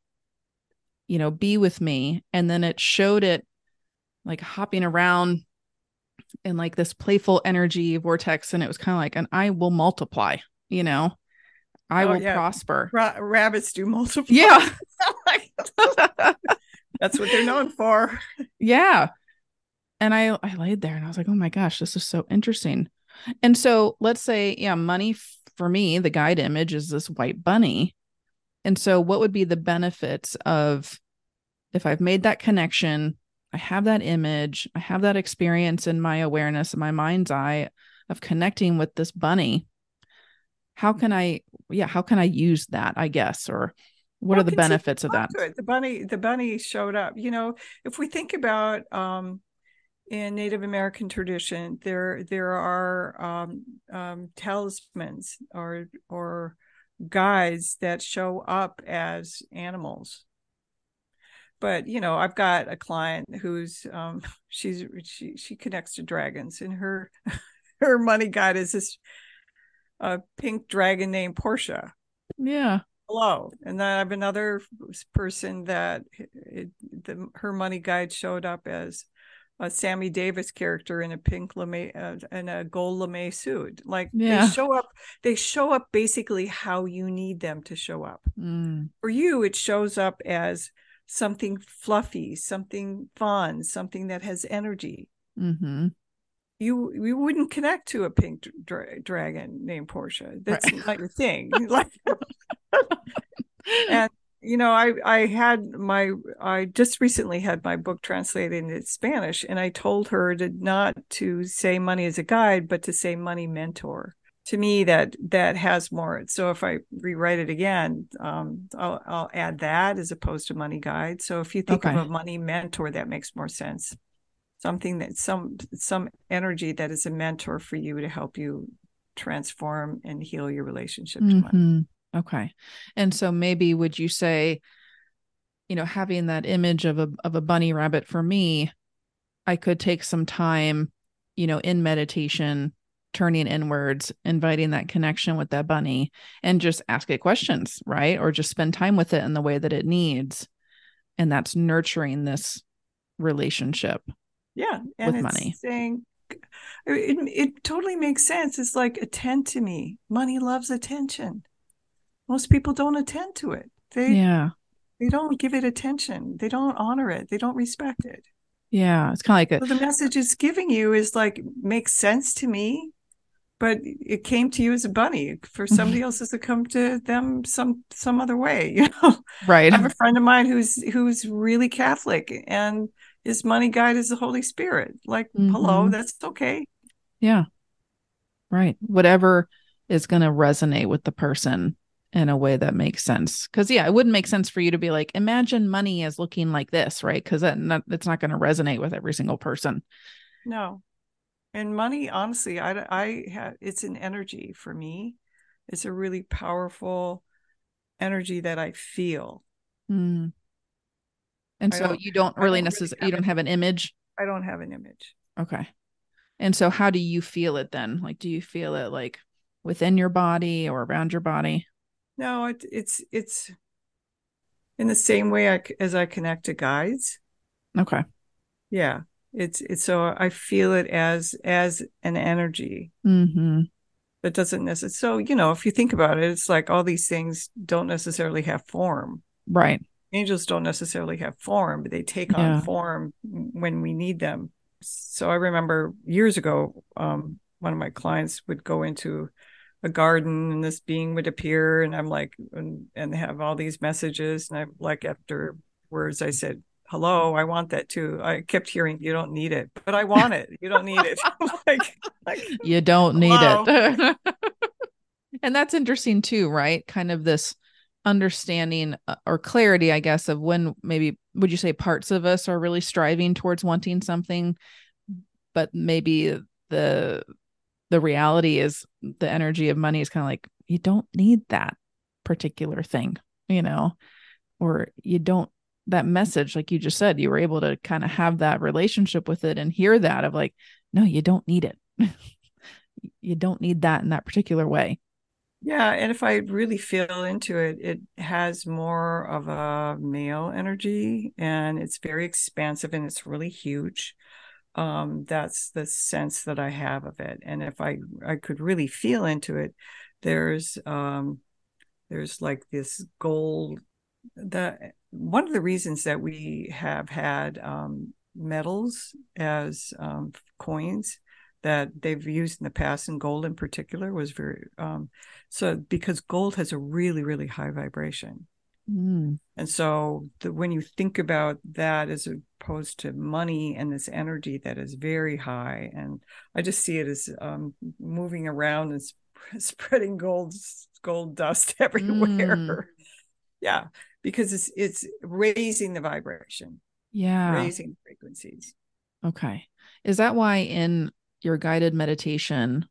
you know be with me. And then it showed it like hopping around in like this playful energy vortex and it was kind of like and i will multiply you know i oh, will yeah. prosper. Ra- rabbits do multiply yeah. That's what they're known for. Yeah. And i i laid there and i was like oh my gosh this is so interesting. And so let's say yeah money for me the guide image is this white bunny. And so what would be the benefits of if i've made that connection I have that image, I have that experience in my awareness in my mind's eye of connecting with this bunny. How can I, yeah, how can I use that, I guess, or what well, are the benefits of that? The bunny, the bunny showed up. You know, if we think about um in Native American tradition, there there are um, um, talismans or or guides that show up as animals but you know i've got a client who's um she's she she connects to dragons and her her money guide is this uh pink dragon named portia yeah hello and then i have another person that it, the, her money guide showed up as a sammy davis character in a pink lame uh, and a gold lame suit like yeah. they show up they show up basically how you need them to show up mm. for you it shows up as something fluffy, something fun, something that has energy. mm-hmm. You you wouldn't connect to a pink dra- dragon named Portia. That's right. not your thing. like, and you know, I I had my I just recently had my book translated into Spanish, and I told her to not to say money as a guide, but to say money mentor. To me, that that has more. So if I rewrite it again, um, I'll I'll add that as opposed to money guide. So if you think okay. of a money mentor, that makes more sense. Something that some some energy that is a mentor for you to help you transform and heal your relationship to mm-hmm. money. Okay. And so maybe would you say, you know, having that image of a of a bunny rabbit for me, I could take some time, you know, in meditation, turning inwards, inviting that connection with that bunny and just ask it questions, right? Or just spend time with it in the way that it needs. And that's nurturing this relationship. Yeah. And with money. Saying it, it totally makes sense. It's like attend to me. Money loves attention most people don't attend to it. They yeah. They don't give it attention. They don't honor it. They don't respect it. Yeah, it's kind of like a, so the message it's giving you is like makes sense to me, but it came to you as a bunny. For somebody else, to come to them some some other way. You know, right? I have a friend of mine who's who's really Catholic, and his money guide is the Holy Spirit. Like, mm-hmm. hello, that's okay. Yeah, right. Whatever is going to resonate with the person in a way that makes sense. Cause yeah, it wouldn't make sense for you to be like, imagine money as looking like this, right? Cause that not, it's not going to resonate with every single person. No. And money, honestly, I, I have, it's an energy for me. It's a really powerful energy that I feel. Mm. And so don't, you don't really necessarily, you don't have an image. I don't have an image. Okay. And so how do you feel it then? Like, do you feel it like within your body or around your body? No, it, it's it's in the same way I, as I connect to guides. Okay. Yeah, it's it's so I feel it as as an energy. Mm-hmm. That doesn't necessarily. So you know, if you think about it, it's like all these things don't necessarily have form. Right. Angels don't necessarily have form, but they take yeah. on form when we need them. So I remember years ago, um, one of my clients would go into a garden and this being would appear and i'm like and, and have all these messages and i'm like afterwards i said hello i want that too i kept hearing you don't need it but i want it you don't need it like, like, you don't need hello. it and that's interesting too right kind of this understanding uh, or clarity i guess of when maybe would you say parts of us are really striving towards wanting something but maybe the the reality is the energy of money is kind of like you don't need that particular thing you know? Or you don't that message like you just said you were able to kind of have that relationship with it and hear that of like no you don't need it. You don't need that in that particular way yeah and if i really feel into it it has more of a male energy and it's very expansive and it's really huge um, that's the sense that I have of it. And if I I could really feel into it, there's um, there's like this gold. The one of the reasons that we have had um, metals as um, coins that they've used in the past, and gold in particular was very um, so because gold has a really really high vibration. Mm. And so the, when you think about that as opposed to money and this energy that is very high, and I just see it as um, moving around and sp- spreading gold gold dust everywhere. Mm. yeah, because it's it's raising the vibration. Yeah, raising frequencies. Okay, is that why in your guided meditation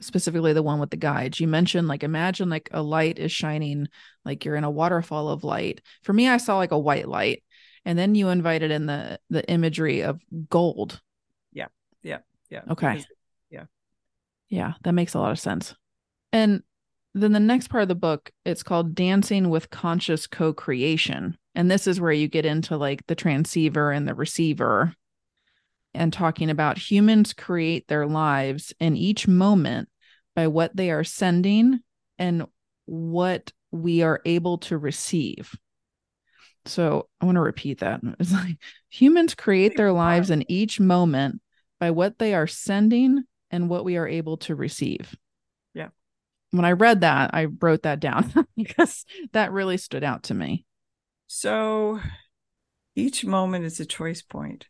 specifically the one with the guides. You mentioned like imagine like a light is shining like you're in a waterfall of light. For me i saw like a white light and then you invited in the the imagery of gold. Yeah yeah yeah okay. yeah. Yeah that makes a lot of sense. And then the next part of the book it's called dancing with conscious co-creation and this is where you get into like the transceiver and the receiver and talking about humans create their lives in each moment by what they are sending and what we are able to receive. So I want to repeat that. It's like humans create their lives in each moment by what they are sending and what we are able to receive. Yeah. When I read that, I wrote that down because that really stood out to me. So each moment is a choice point.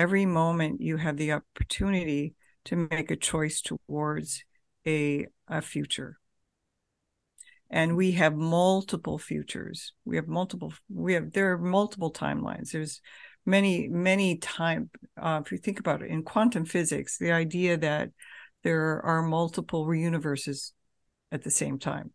Every moment you have the opportunity to make a choice towards a, a future. And we have multiple futures. We have multiple, we have, there are multiple timelines. There's many, many time, uh, if you think about it in quantum physics, the idea that there are multiple universes at the same time.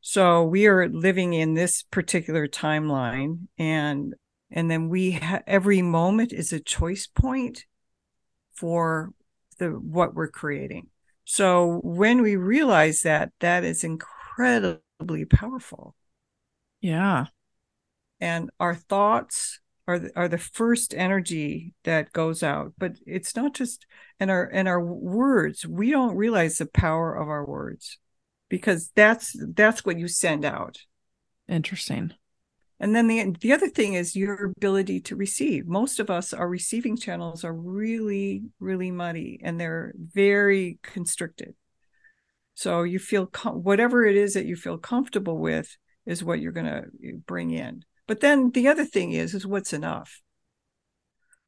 So we are living in this particular timeline and and then we ha- every moment is a choice point for the what we're creating. So when we realize that that is incredibly powerful. Yeah. And our thoughts are the, are the first energy that goes out, but it's not just and our and our words, we don't realize the power of our words because that's that's what you send out interesting and then the the other thing is your ability to receive most of us our receiving channels are really really muddy and they're very constricted so you feel com- whatever it is that you feel comfortable with is what you're going to bring in but then the other thing is is what's enough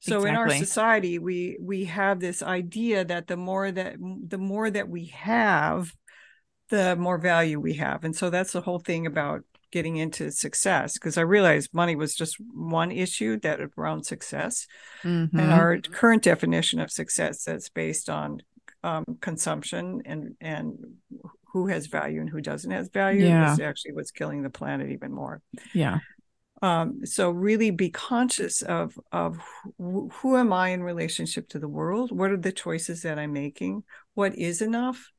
so exactly. in our society we we have this idea that the more that the more that we have the more value we have. And so that's the whole thing about getting into success because I realized money was just one issue that around success. Mm-hmm. And our current definition of success that's based on um, consumption and and who has value and who doesn't has value yeah. is actually what's killing the planet even more. Yeah. Um, so really be conscious of of who, who am I in relationship to the world? What are the choices that I'm making? What is enough?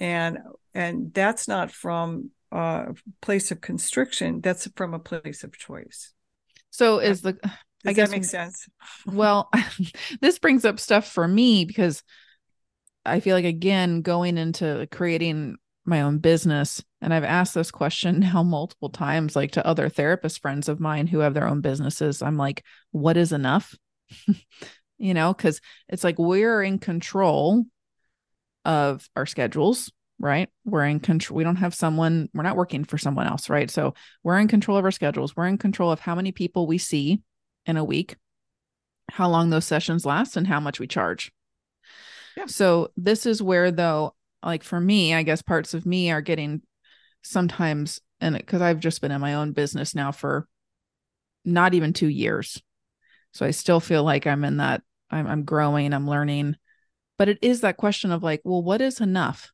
and and that's not from a place of constriction that's from a place of choice. So is the Does i guess that make sense? well this brings up stuff for me because i feel like again going into creating my own business and i've asked this question now multiple times like to other therapist friends of mine who have their own businesses. I'm like what is enough? You know because it's like we're in control of our schedules, right? We're in control. We don't have someone, we're not working for someone else, right? So we're in control of our schedules. We're in control of how many people we see in a week, how long those sessions last, and how much we charge. Yeah. So this is where, though, like for me, I guess parts of me are getting sometimes, and because I've just been in my own business now for not even two years. So I still feel like I'm in that, I'm, I'm growing, I'm learning but it is that question of like well what is enough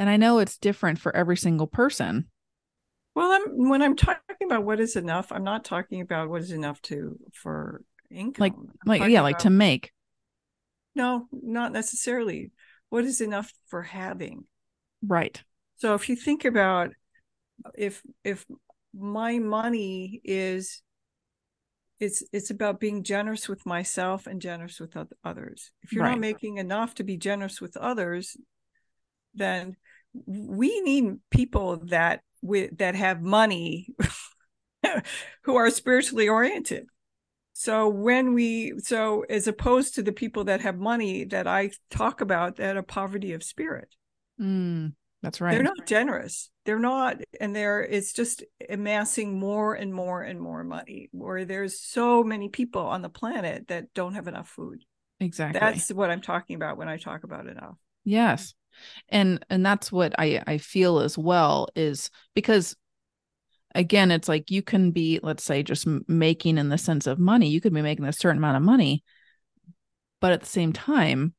and i know it's different for every single person. Well i'm when i'm talking about what is enough i'm not talking about what is enough to for income. Like like yeah about, like to make. No not necessarily. What is enough for having? Right. So if you think about if if my money is it's it's about being generous with myself and generous with others. If you're right. not making enough to be generous with others then we need people that with that have money who are spiritually oriented so when we so as opposed to the people that have money that i talk about that are poverty of spirit mm. That's right. They're not generous. They're not, and they're it's just amassing more and more and more money. Where there's so many people on the planet that don't have enough food. Exactly. That's what I'm talking about when I talk about enough. Yes, and and that's what I I feel as well is because again it's like you can be let's say just making in the sense of money you could be making a certain amount of money but at the same time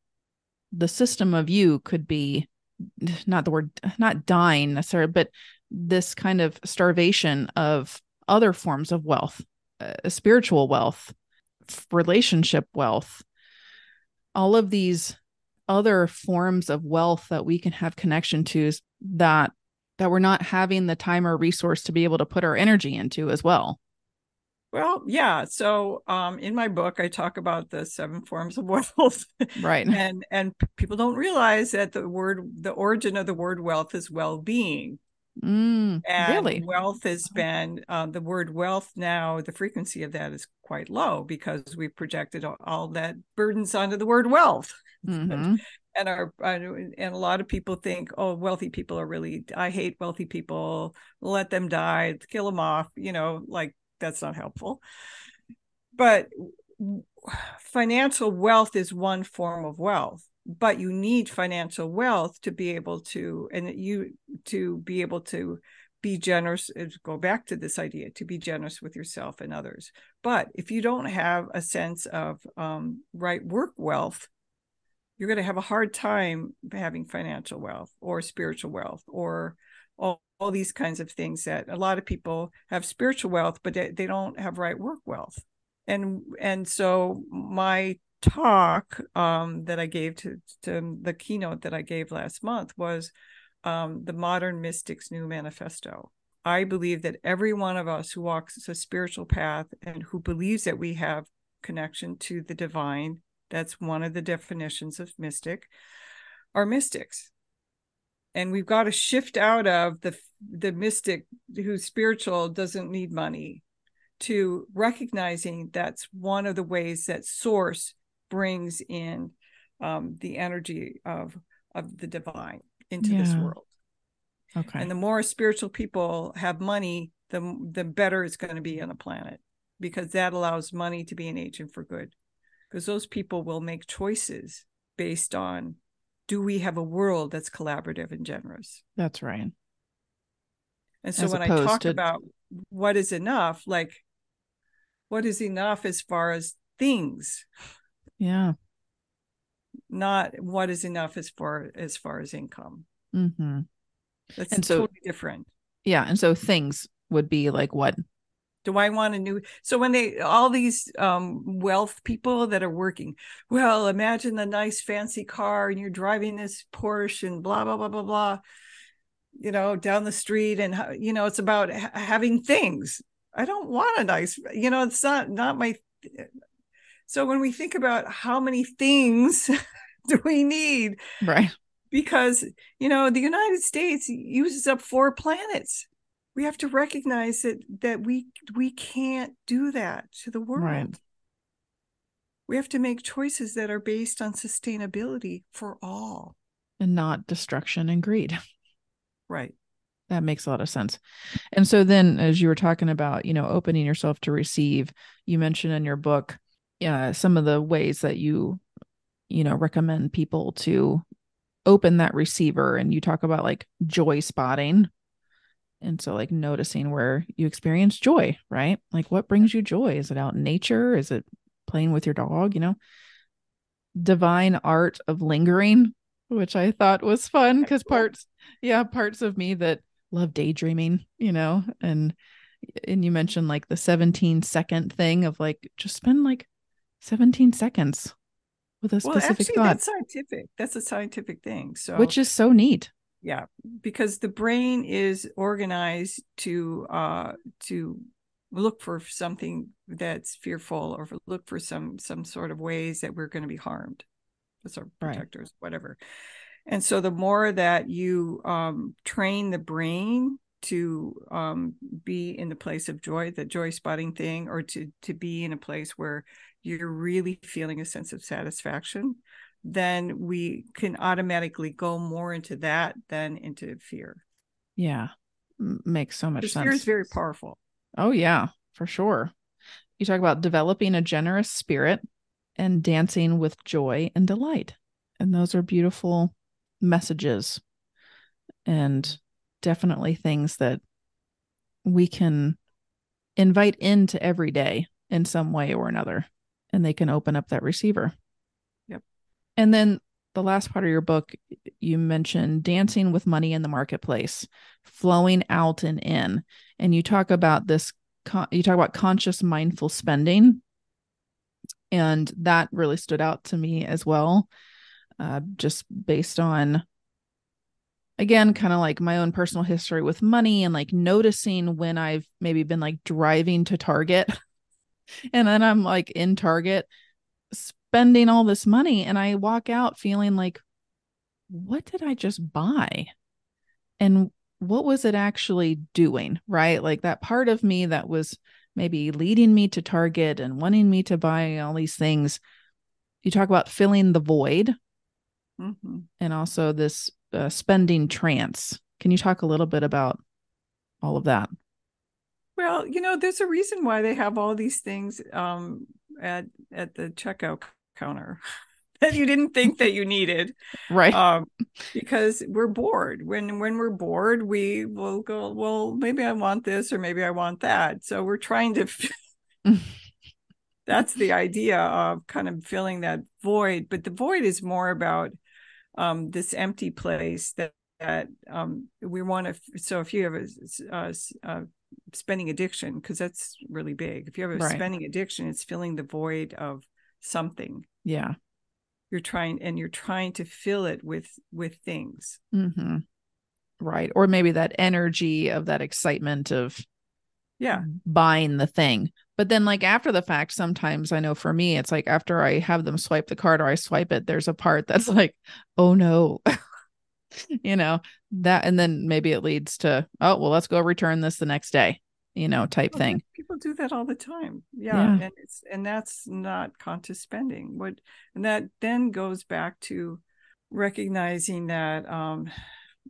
the system of you could be not the word not dying necessarily but this kind of starvation of other forms of wealth uh, spiritual wealth relationship wealth. All of these other forms of wealth that we can have connection to that that we're not having the time or resource to be able to put our energy into as well well, yeah. So um, in my book, I talk about the seven forms of wealth. Right. and and people don't realize that the word, the origin of the word wealth is well-being. Mm, and really? wealth has been um, the word wealth now, the frequency of that is quite low because we projected all, all that burdens onto the word wealth. Mm-hmm. and our and a lot of people think oh wealthy people are really i hate wealthy people. Let them die. Kill them off you know like that's not helpful. But financial wealth is one form of wealth but you need financial wealth to be able to and you to be able to be generous go back to this idea to be generous with yourself and others. But if you don't have a sense of um, right work wealth you're going to have a hard time having financial wealth or spiritual wealth or all, all these kinds of things that a lot of people have spiritual wealth but they, they don't have right work wealth. And and so my talk um, that i gave to, to the keynote that i gave last month was um, the modern mystic's new manifesto. I believe that every one of us who walks a spiritual path and who believes that we have connection to the divine that's one of the definitions of mystic, are mystics. And we've got to shift out of the the mystic who's spiritual doesn't need money to recognizing that's one of the ways that source brings in um, the energy of of the divine into yeah. this world. Okay. And the more spiritual people have money, the the better it's going to be on the planet because that allows money to be an agent for good because those people will make choices based on do we have a world that's collaborative and generous? That's right. And so As when i talk to... about what is enough like what is enough as far as things? Yeah. Not what is enough as far as far as income. Mm-hmm. that's and so, totally different. Yeah and so things would be like what do I want a new? So when they all these um, wealth people that are working, well, imagine the nice fancy car and you're driving this Porsche and blah blah blah blah blah, you know, down the street and you know it's about ha- having things. I don't want a nice, you know, it's not not my. So when we think about how many things do we need, right? Because you know the United States uses up four planets we have to recognize that that we we can't do that to the world. Right. we have to make choices that are based on sustainability for all. And not destruction and greed. Right. That makes a lot of sense. And so then as you were talking about you know opening yourself to receive you mentioned in your book uh, some of the ways that you you know recommend people to open that receiver. And you talk about like joy spotting and so like noticing where you experience joy right? Like what brings you joy? Is it out in nature? Is it playing with your dog you know? Divine art of lingering which i thought was fun because parts yeah parts of me that love daydreaming you know? And and you mentioned like the 17 second thing of like just spend like 17 seconds with a specific well, actually, thought. that's scientific. That's a scientific thing so which is so neat yeah because the brain is organized to uh to look for something that's fearful or look for some some sort of ways that we're going to be harmed as our protectors right. whatever and so the more that you um train the brain to um be in the place of joy the joy spotting thing or to to be in a place where you're really feeling a sense of satisfaction then we can automatically go more into that than into fear. Yeah. makes so much sense. Fear is very powerful. Oh yeah, for sure. You talk about developing a generous spirit and dancing with joy and delight. And those are beautiful messages and definitely things that we can invite into every day in some way or another and they can open up that receiver. And then the last part of your book, you mentioned dancing with money in the marketplace, flowing out and in. And you talk about this, you talk about conscious, mindful spending. And that really stood out to me as well, uh, just based on, again, kind of like my own personal history with money and like noticing when I've maybe been like driving to Target and then I'm like in Target spending all this money and I walk out feeling like, what did I just buy? And what was it actually doing? Right. Like that part of me that was maybe leading me to Target and wanting me to buy all these things. You talk about filling the void mm-hmm. and also this uh, spending trance. Can you talk a little bit about all of that? Well, you know, there's a reason why they have all these things um, at at the checkout counter that you didn't think that you needed, right? Um, because we're bored. When when we're bored, we will go. Well, maybe I want this, or maybe I want that. So we're trying to. that's the idea of kind of filling that void, but the void is more about um, this empty place that that um, we want to. So if you have a, a, a spending addiction, because that's really big. If you have a right. spending addiction, it's filling the void of something. Yeah, you're trying, and you're trying to fill it with with things. Mm-hmm. Right, or maybe that energy of that excitement of yeah buying the thing but then like after the fact sometimes i know for me it's like after i have them swipe the card or i swipe it there's a part that's like oh no you know that and then maybe it leads to oh well let's go return this the next day you know type thing people do that all the time yeah, yeah. and it's and that's not conscious spending what and that then goes back to recognizing that um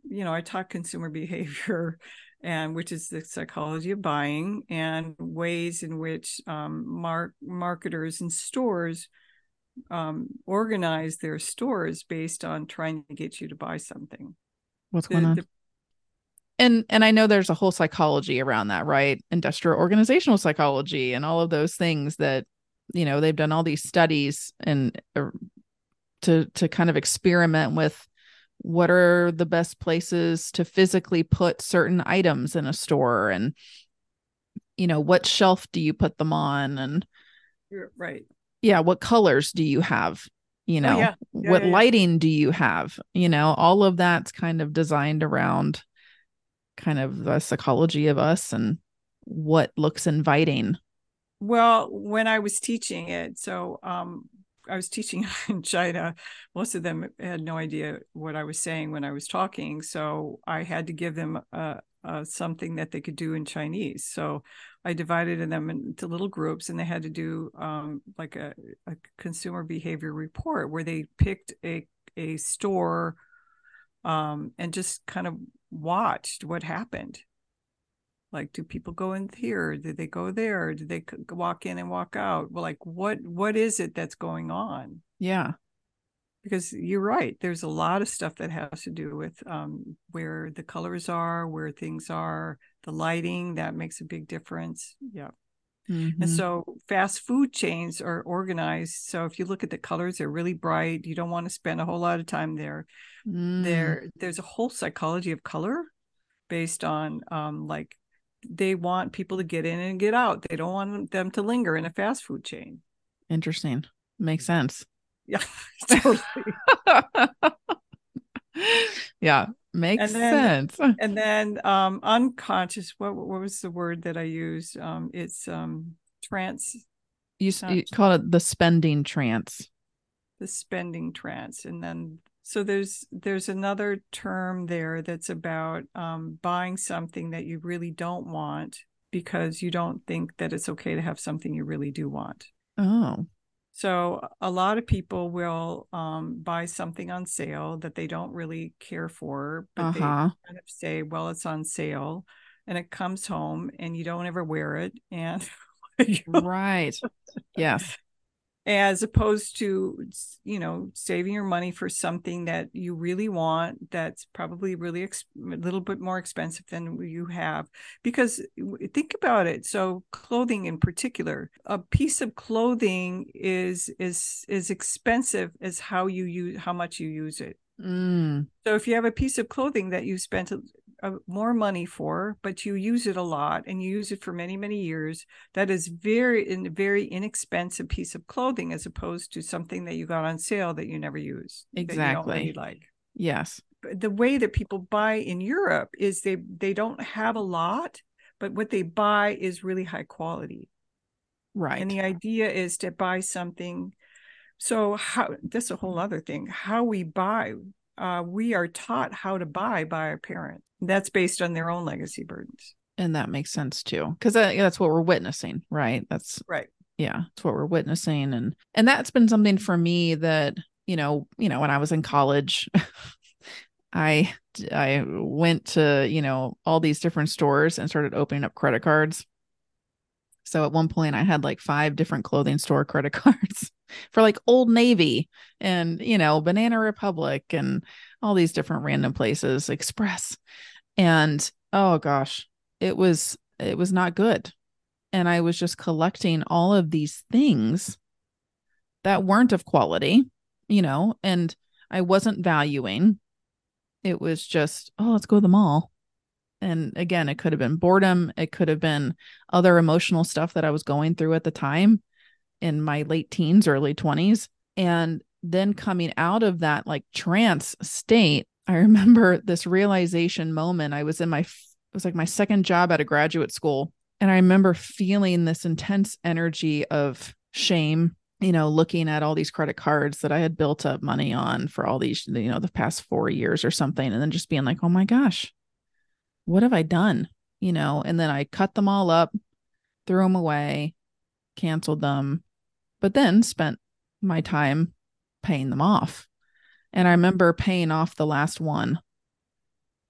you know i taught consumer behavior and which is the psychology of buying and ways in which um, mark marketers and stores um, organize their stores based on trying to get you to buy something. What's the, going on? The, and and I know there's a whole psychology around that, right? Industrial organizational psychology and all of those things that you know they've done all these studies and uh, to to kind of experiment with what are the best places to physically put certain items in a store and you know what shelf do you put them on and You're right yeah what colors do you have you oh, know oh, yeah. Yeah, what yeah, lighting do you have you know all of that's kind of designed around kind of the psychology of us and what looks inviting. Well when i was teaching it so um i was teaching in china. Most of them had no idea what i was saying when i was talking so i had to give them uh, uh, something that they could do in chinese. So I divided them into little groups, and they had to do um, like a, a, consumer behavior report where they picked a a store um, and just kind of watched what happened. Like, do people go in here? Do they go there? Do they walk in and walk out? Well, like, what what is it that's going on? Yeah, because you're right. There's a lot of stuff that has to do with um, where the colors are, where things are, the lighting that makes a big difference yeah mm-hmm. and so fast food chains are organized. So if you look at the colors they're really bright. You don't want to spend a whole lot of time there. Mm. there there's a whole psychology of color based on um, like they want people to get in and get out. They don't want them to linger in a fast food chain. Interesting. Makes sense. Yeah totally. Yeah makes and then, sense. and then um unconscious what what was the word that i used? Um it's um trance? You, you call it the spending trance. The spending trance and then so there's there's another term there that's about um, buying something that you really don't want because you don't think that it's okay to have something you really do want. Oh so a lot of people will um, buy something on sale that they don't really care for, but uh-huh. they kind of say, "Well, it's on sale," and it comes home and you don't ever wear it, and right, yes, as opposed to you know saving your money for something that you really want that's probably really ex- a little bit more expensive than you have because think about it so clothing in particular a piece of clothing is is is expensive as how you use how much you use it mm. so if you have a piece of clothing that you spent uh, more money for, but you use it a lot and you use it for many, many years. That is very, in, very inexpensive piece of clothing as opposed to something that you got on sale that you never use. Exactly. Really like. Yes. The way that people buy in Europe is they they don't have a lot, but what they buy is really high quality. Right. And the idea is to buy something. So how that's a whole other thing. How we buy uh, we are taught how to buy by our parents. That's based on their own legacy burdens. And that makes sense too, because that, that's what we're witnessing, right? That's right. Yeah, it's what we're witnessing, and and that's been something for me that you know, you know, when I was in college, I I went to you know all these different stores and started opening up credit cards. So at one point, I had like five different clothing store credit cards for like Old Navy and, you know, Banana Republic and all these different random places, Express. And oh gosh, it was, it was not good. And I was just collecting all of these things that weren't of quality, you know, and I wasn't valuing. It was just, oh, let's go to the mall. And again, it could have been boredom. It could have been other emotional stuff that I was going through at the time in my late teens, early 20s. And then coming out of that like trance state, I remember this realization moment. I was in my, it was like my second job at a graduate school. And I remember feeling this intense energy of shame, you know, looking at all these credit cards that I had built up money on for all these, you know, the past four years or something. And then just being like, oh my gosh, what have I done? You know, and then I cut them all up, threw them away, canceled them, but then spent my time paying them off. And I remember paying off the last one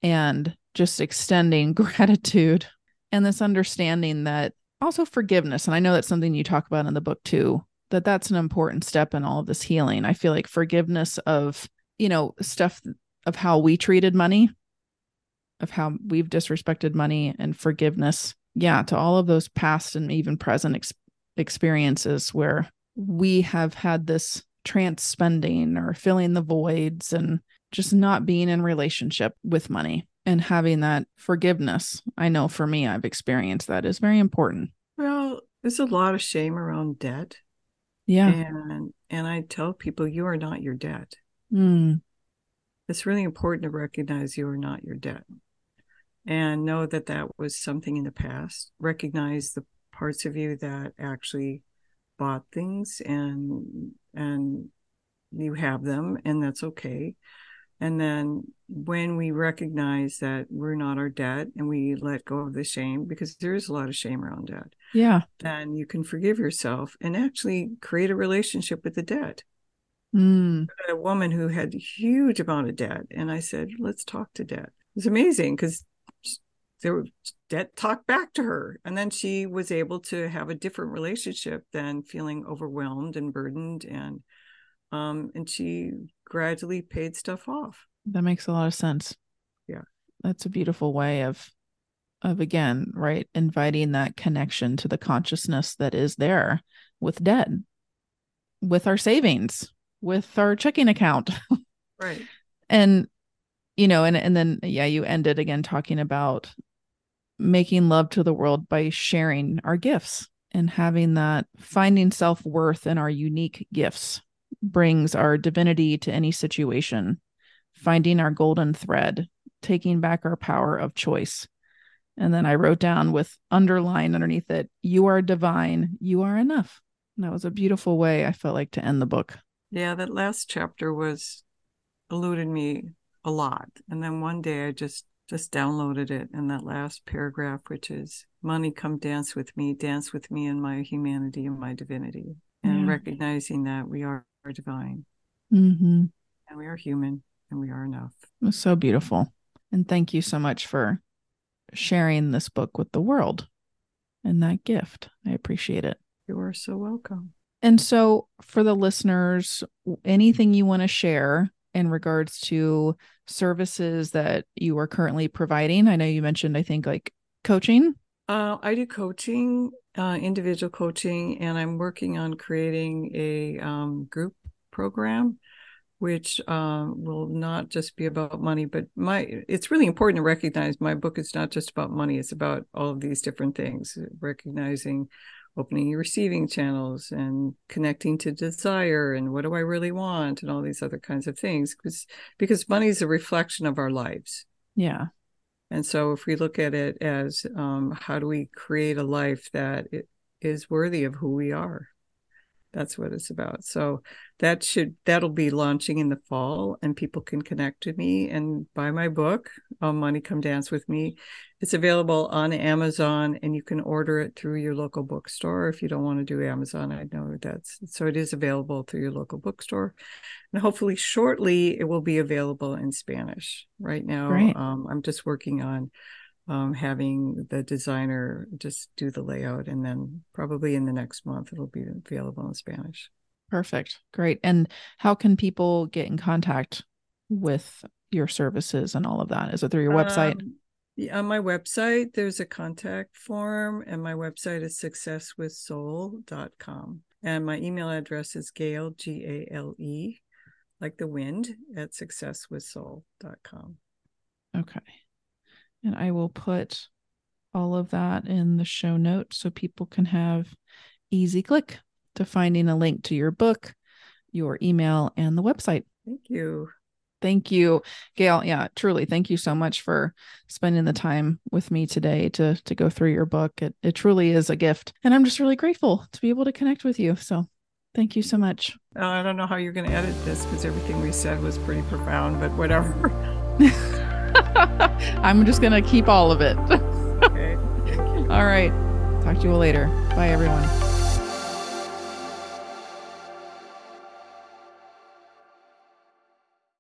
and just extending gratitude and this understanding that also forgiveness. And I know that's something you talk about in the book too, that that's an important step in all of this healing. I feel like forgiveness of, you know, stuff of how we treated money, of how we've disrespected money and forgiveness. Yeah, to all of those past and even present ex- experiences where we have had this trance spending or filling the voids and just not being in relationship with money and having that forgiveness. I know for me, I've experienced that is very important. Well, there's a lot of shame around debt. Yeah. And and I tell people you are not your debt. Mm. It's really important to recognize you are not your debt and know that that was something in the past. Recognize the parts of you that actually bought things and and you have them and that's okay. And then when we recognize that we're not our debt and we let go of the shame because there is a lot of shame around debt yeah. then you can forgive yourself and actually create a relationship with the debt. Mm. a woman who had a huge amount of debt and i said let's talk to debt. It's amazing because there debt talked back to her. And then she was able to have a different relationship than feeling overwhelmed and burdened and um and she gradually paid stuff off. That makes a lot of sense. Yeah. That's a beautiful way of of again right inviting that connection to the consciousness that is there with debt with our savings with our checking account. Right. And you know and and then yeah you ended again talking about making love to the world by sharing our gifts and having that finding self worth in our unique gifts brings our divinity to any situation, finding our golden thread, taking back our power of choice. And then I wrote down with underline underneath it, you are divine, you are enough. And that was a beautiful way I felt like to end the book. Yeah, that last chapter was eluded me a lot. And then one day I just just downloaded it in that last paragraph, which is money, come dance with me, dance with me in my humanity and my divinity, and yeah. recognizing that we are divine mm-hmm. and we are human and we are enough. It was so beautiful. And thank you so much for sharing this book with the world and that gift. I appreciate it. You are so welcome. And so, for the listeners, anything you want to share in regards to services that you are currently providing? I know you mentioned, I think, like coaching. Uh, I do coaching, uh, individual coaching, and I'm working on creating a um, group program, which uh, will not just be about money, but my. It's really important to recognize my book is not just about money; it's about all of these different things. Recognizing opening your receiving channels and connecting to desire and what do I really want and all these other kinds of things because because money is a reflection of our lives. Yeah. And so if we look at it as um, how do we create a life that is worthy of who we are That's what it's about. So that should that'll be launching in the fall, and people can connect to me and buy my book, um, Money Come Dance with Me. It's available on Amazon, and you can order it through your local bookstore. If you don't want to do Amazon, I know that's so it is available through your local bookstore, and hopefully shortly it will be available in Spanish. Right now, um, I'm just working on um, having the designer just do the layout and then probably in the next month it'll be available in spanish. Perfect. Great. And how can people get in contact with your services and all of that? Is it through your website? Um, yeah, on my website there's a contact form and my website is successwithsoul.com and my email address is Gale g-a-l-e like the wind at successwithsoul.com okay and I will put all of that in the show notes so people can have easy click to finding a link to your book, your email, and the website. Thank you. Thank you, Gale. Yeah, truly, thank you so much for spending the time with me today to to go through your book. It it truly is a gift, and I'm just really grateful to be able to connect with you. So, thank you so much. Uh, I don't know how you're going to edit this because everything we said was pretty profound, but whatever. I'm just going to keep all of it. okay. All right. Talk to you all later. Bye, everyone.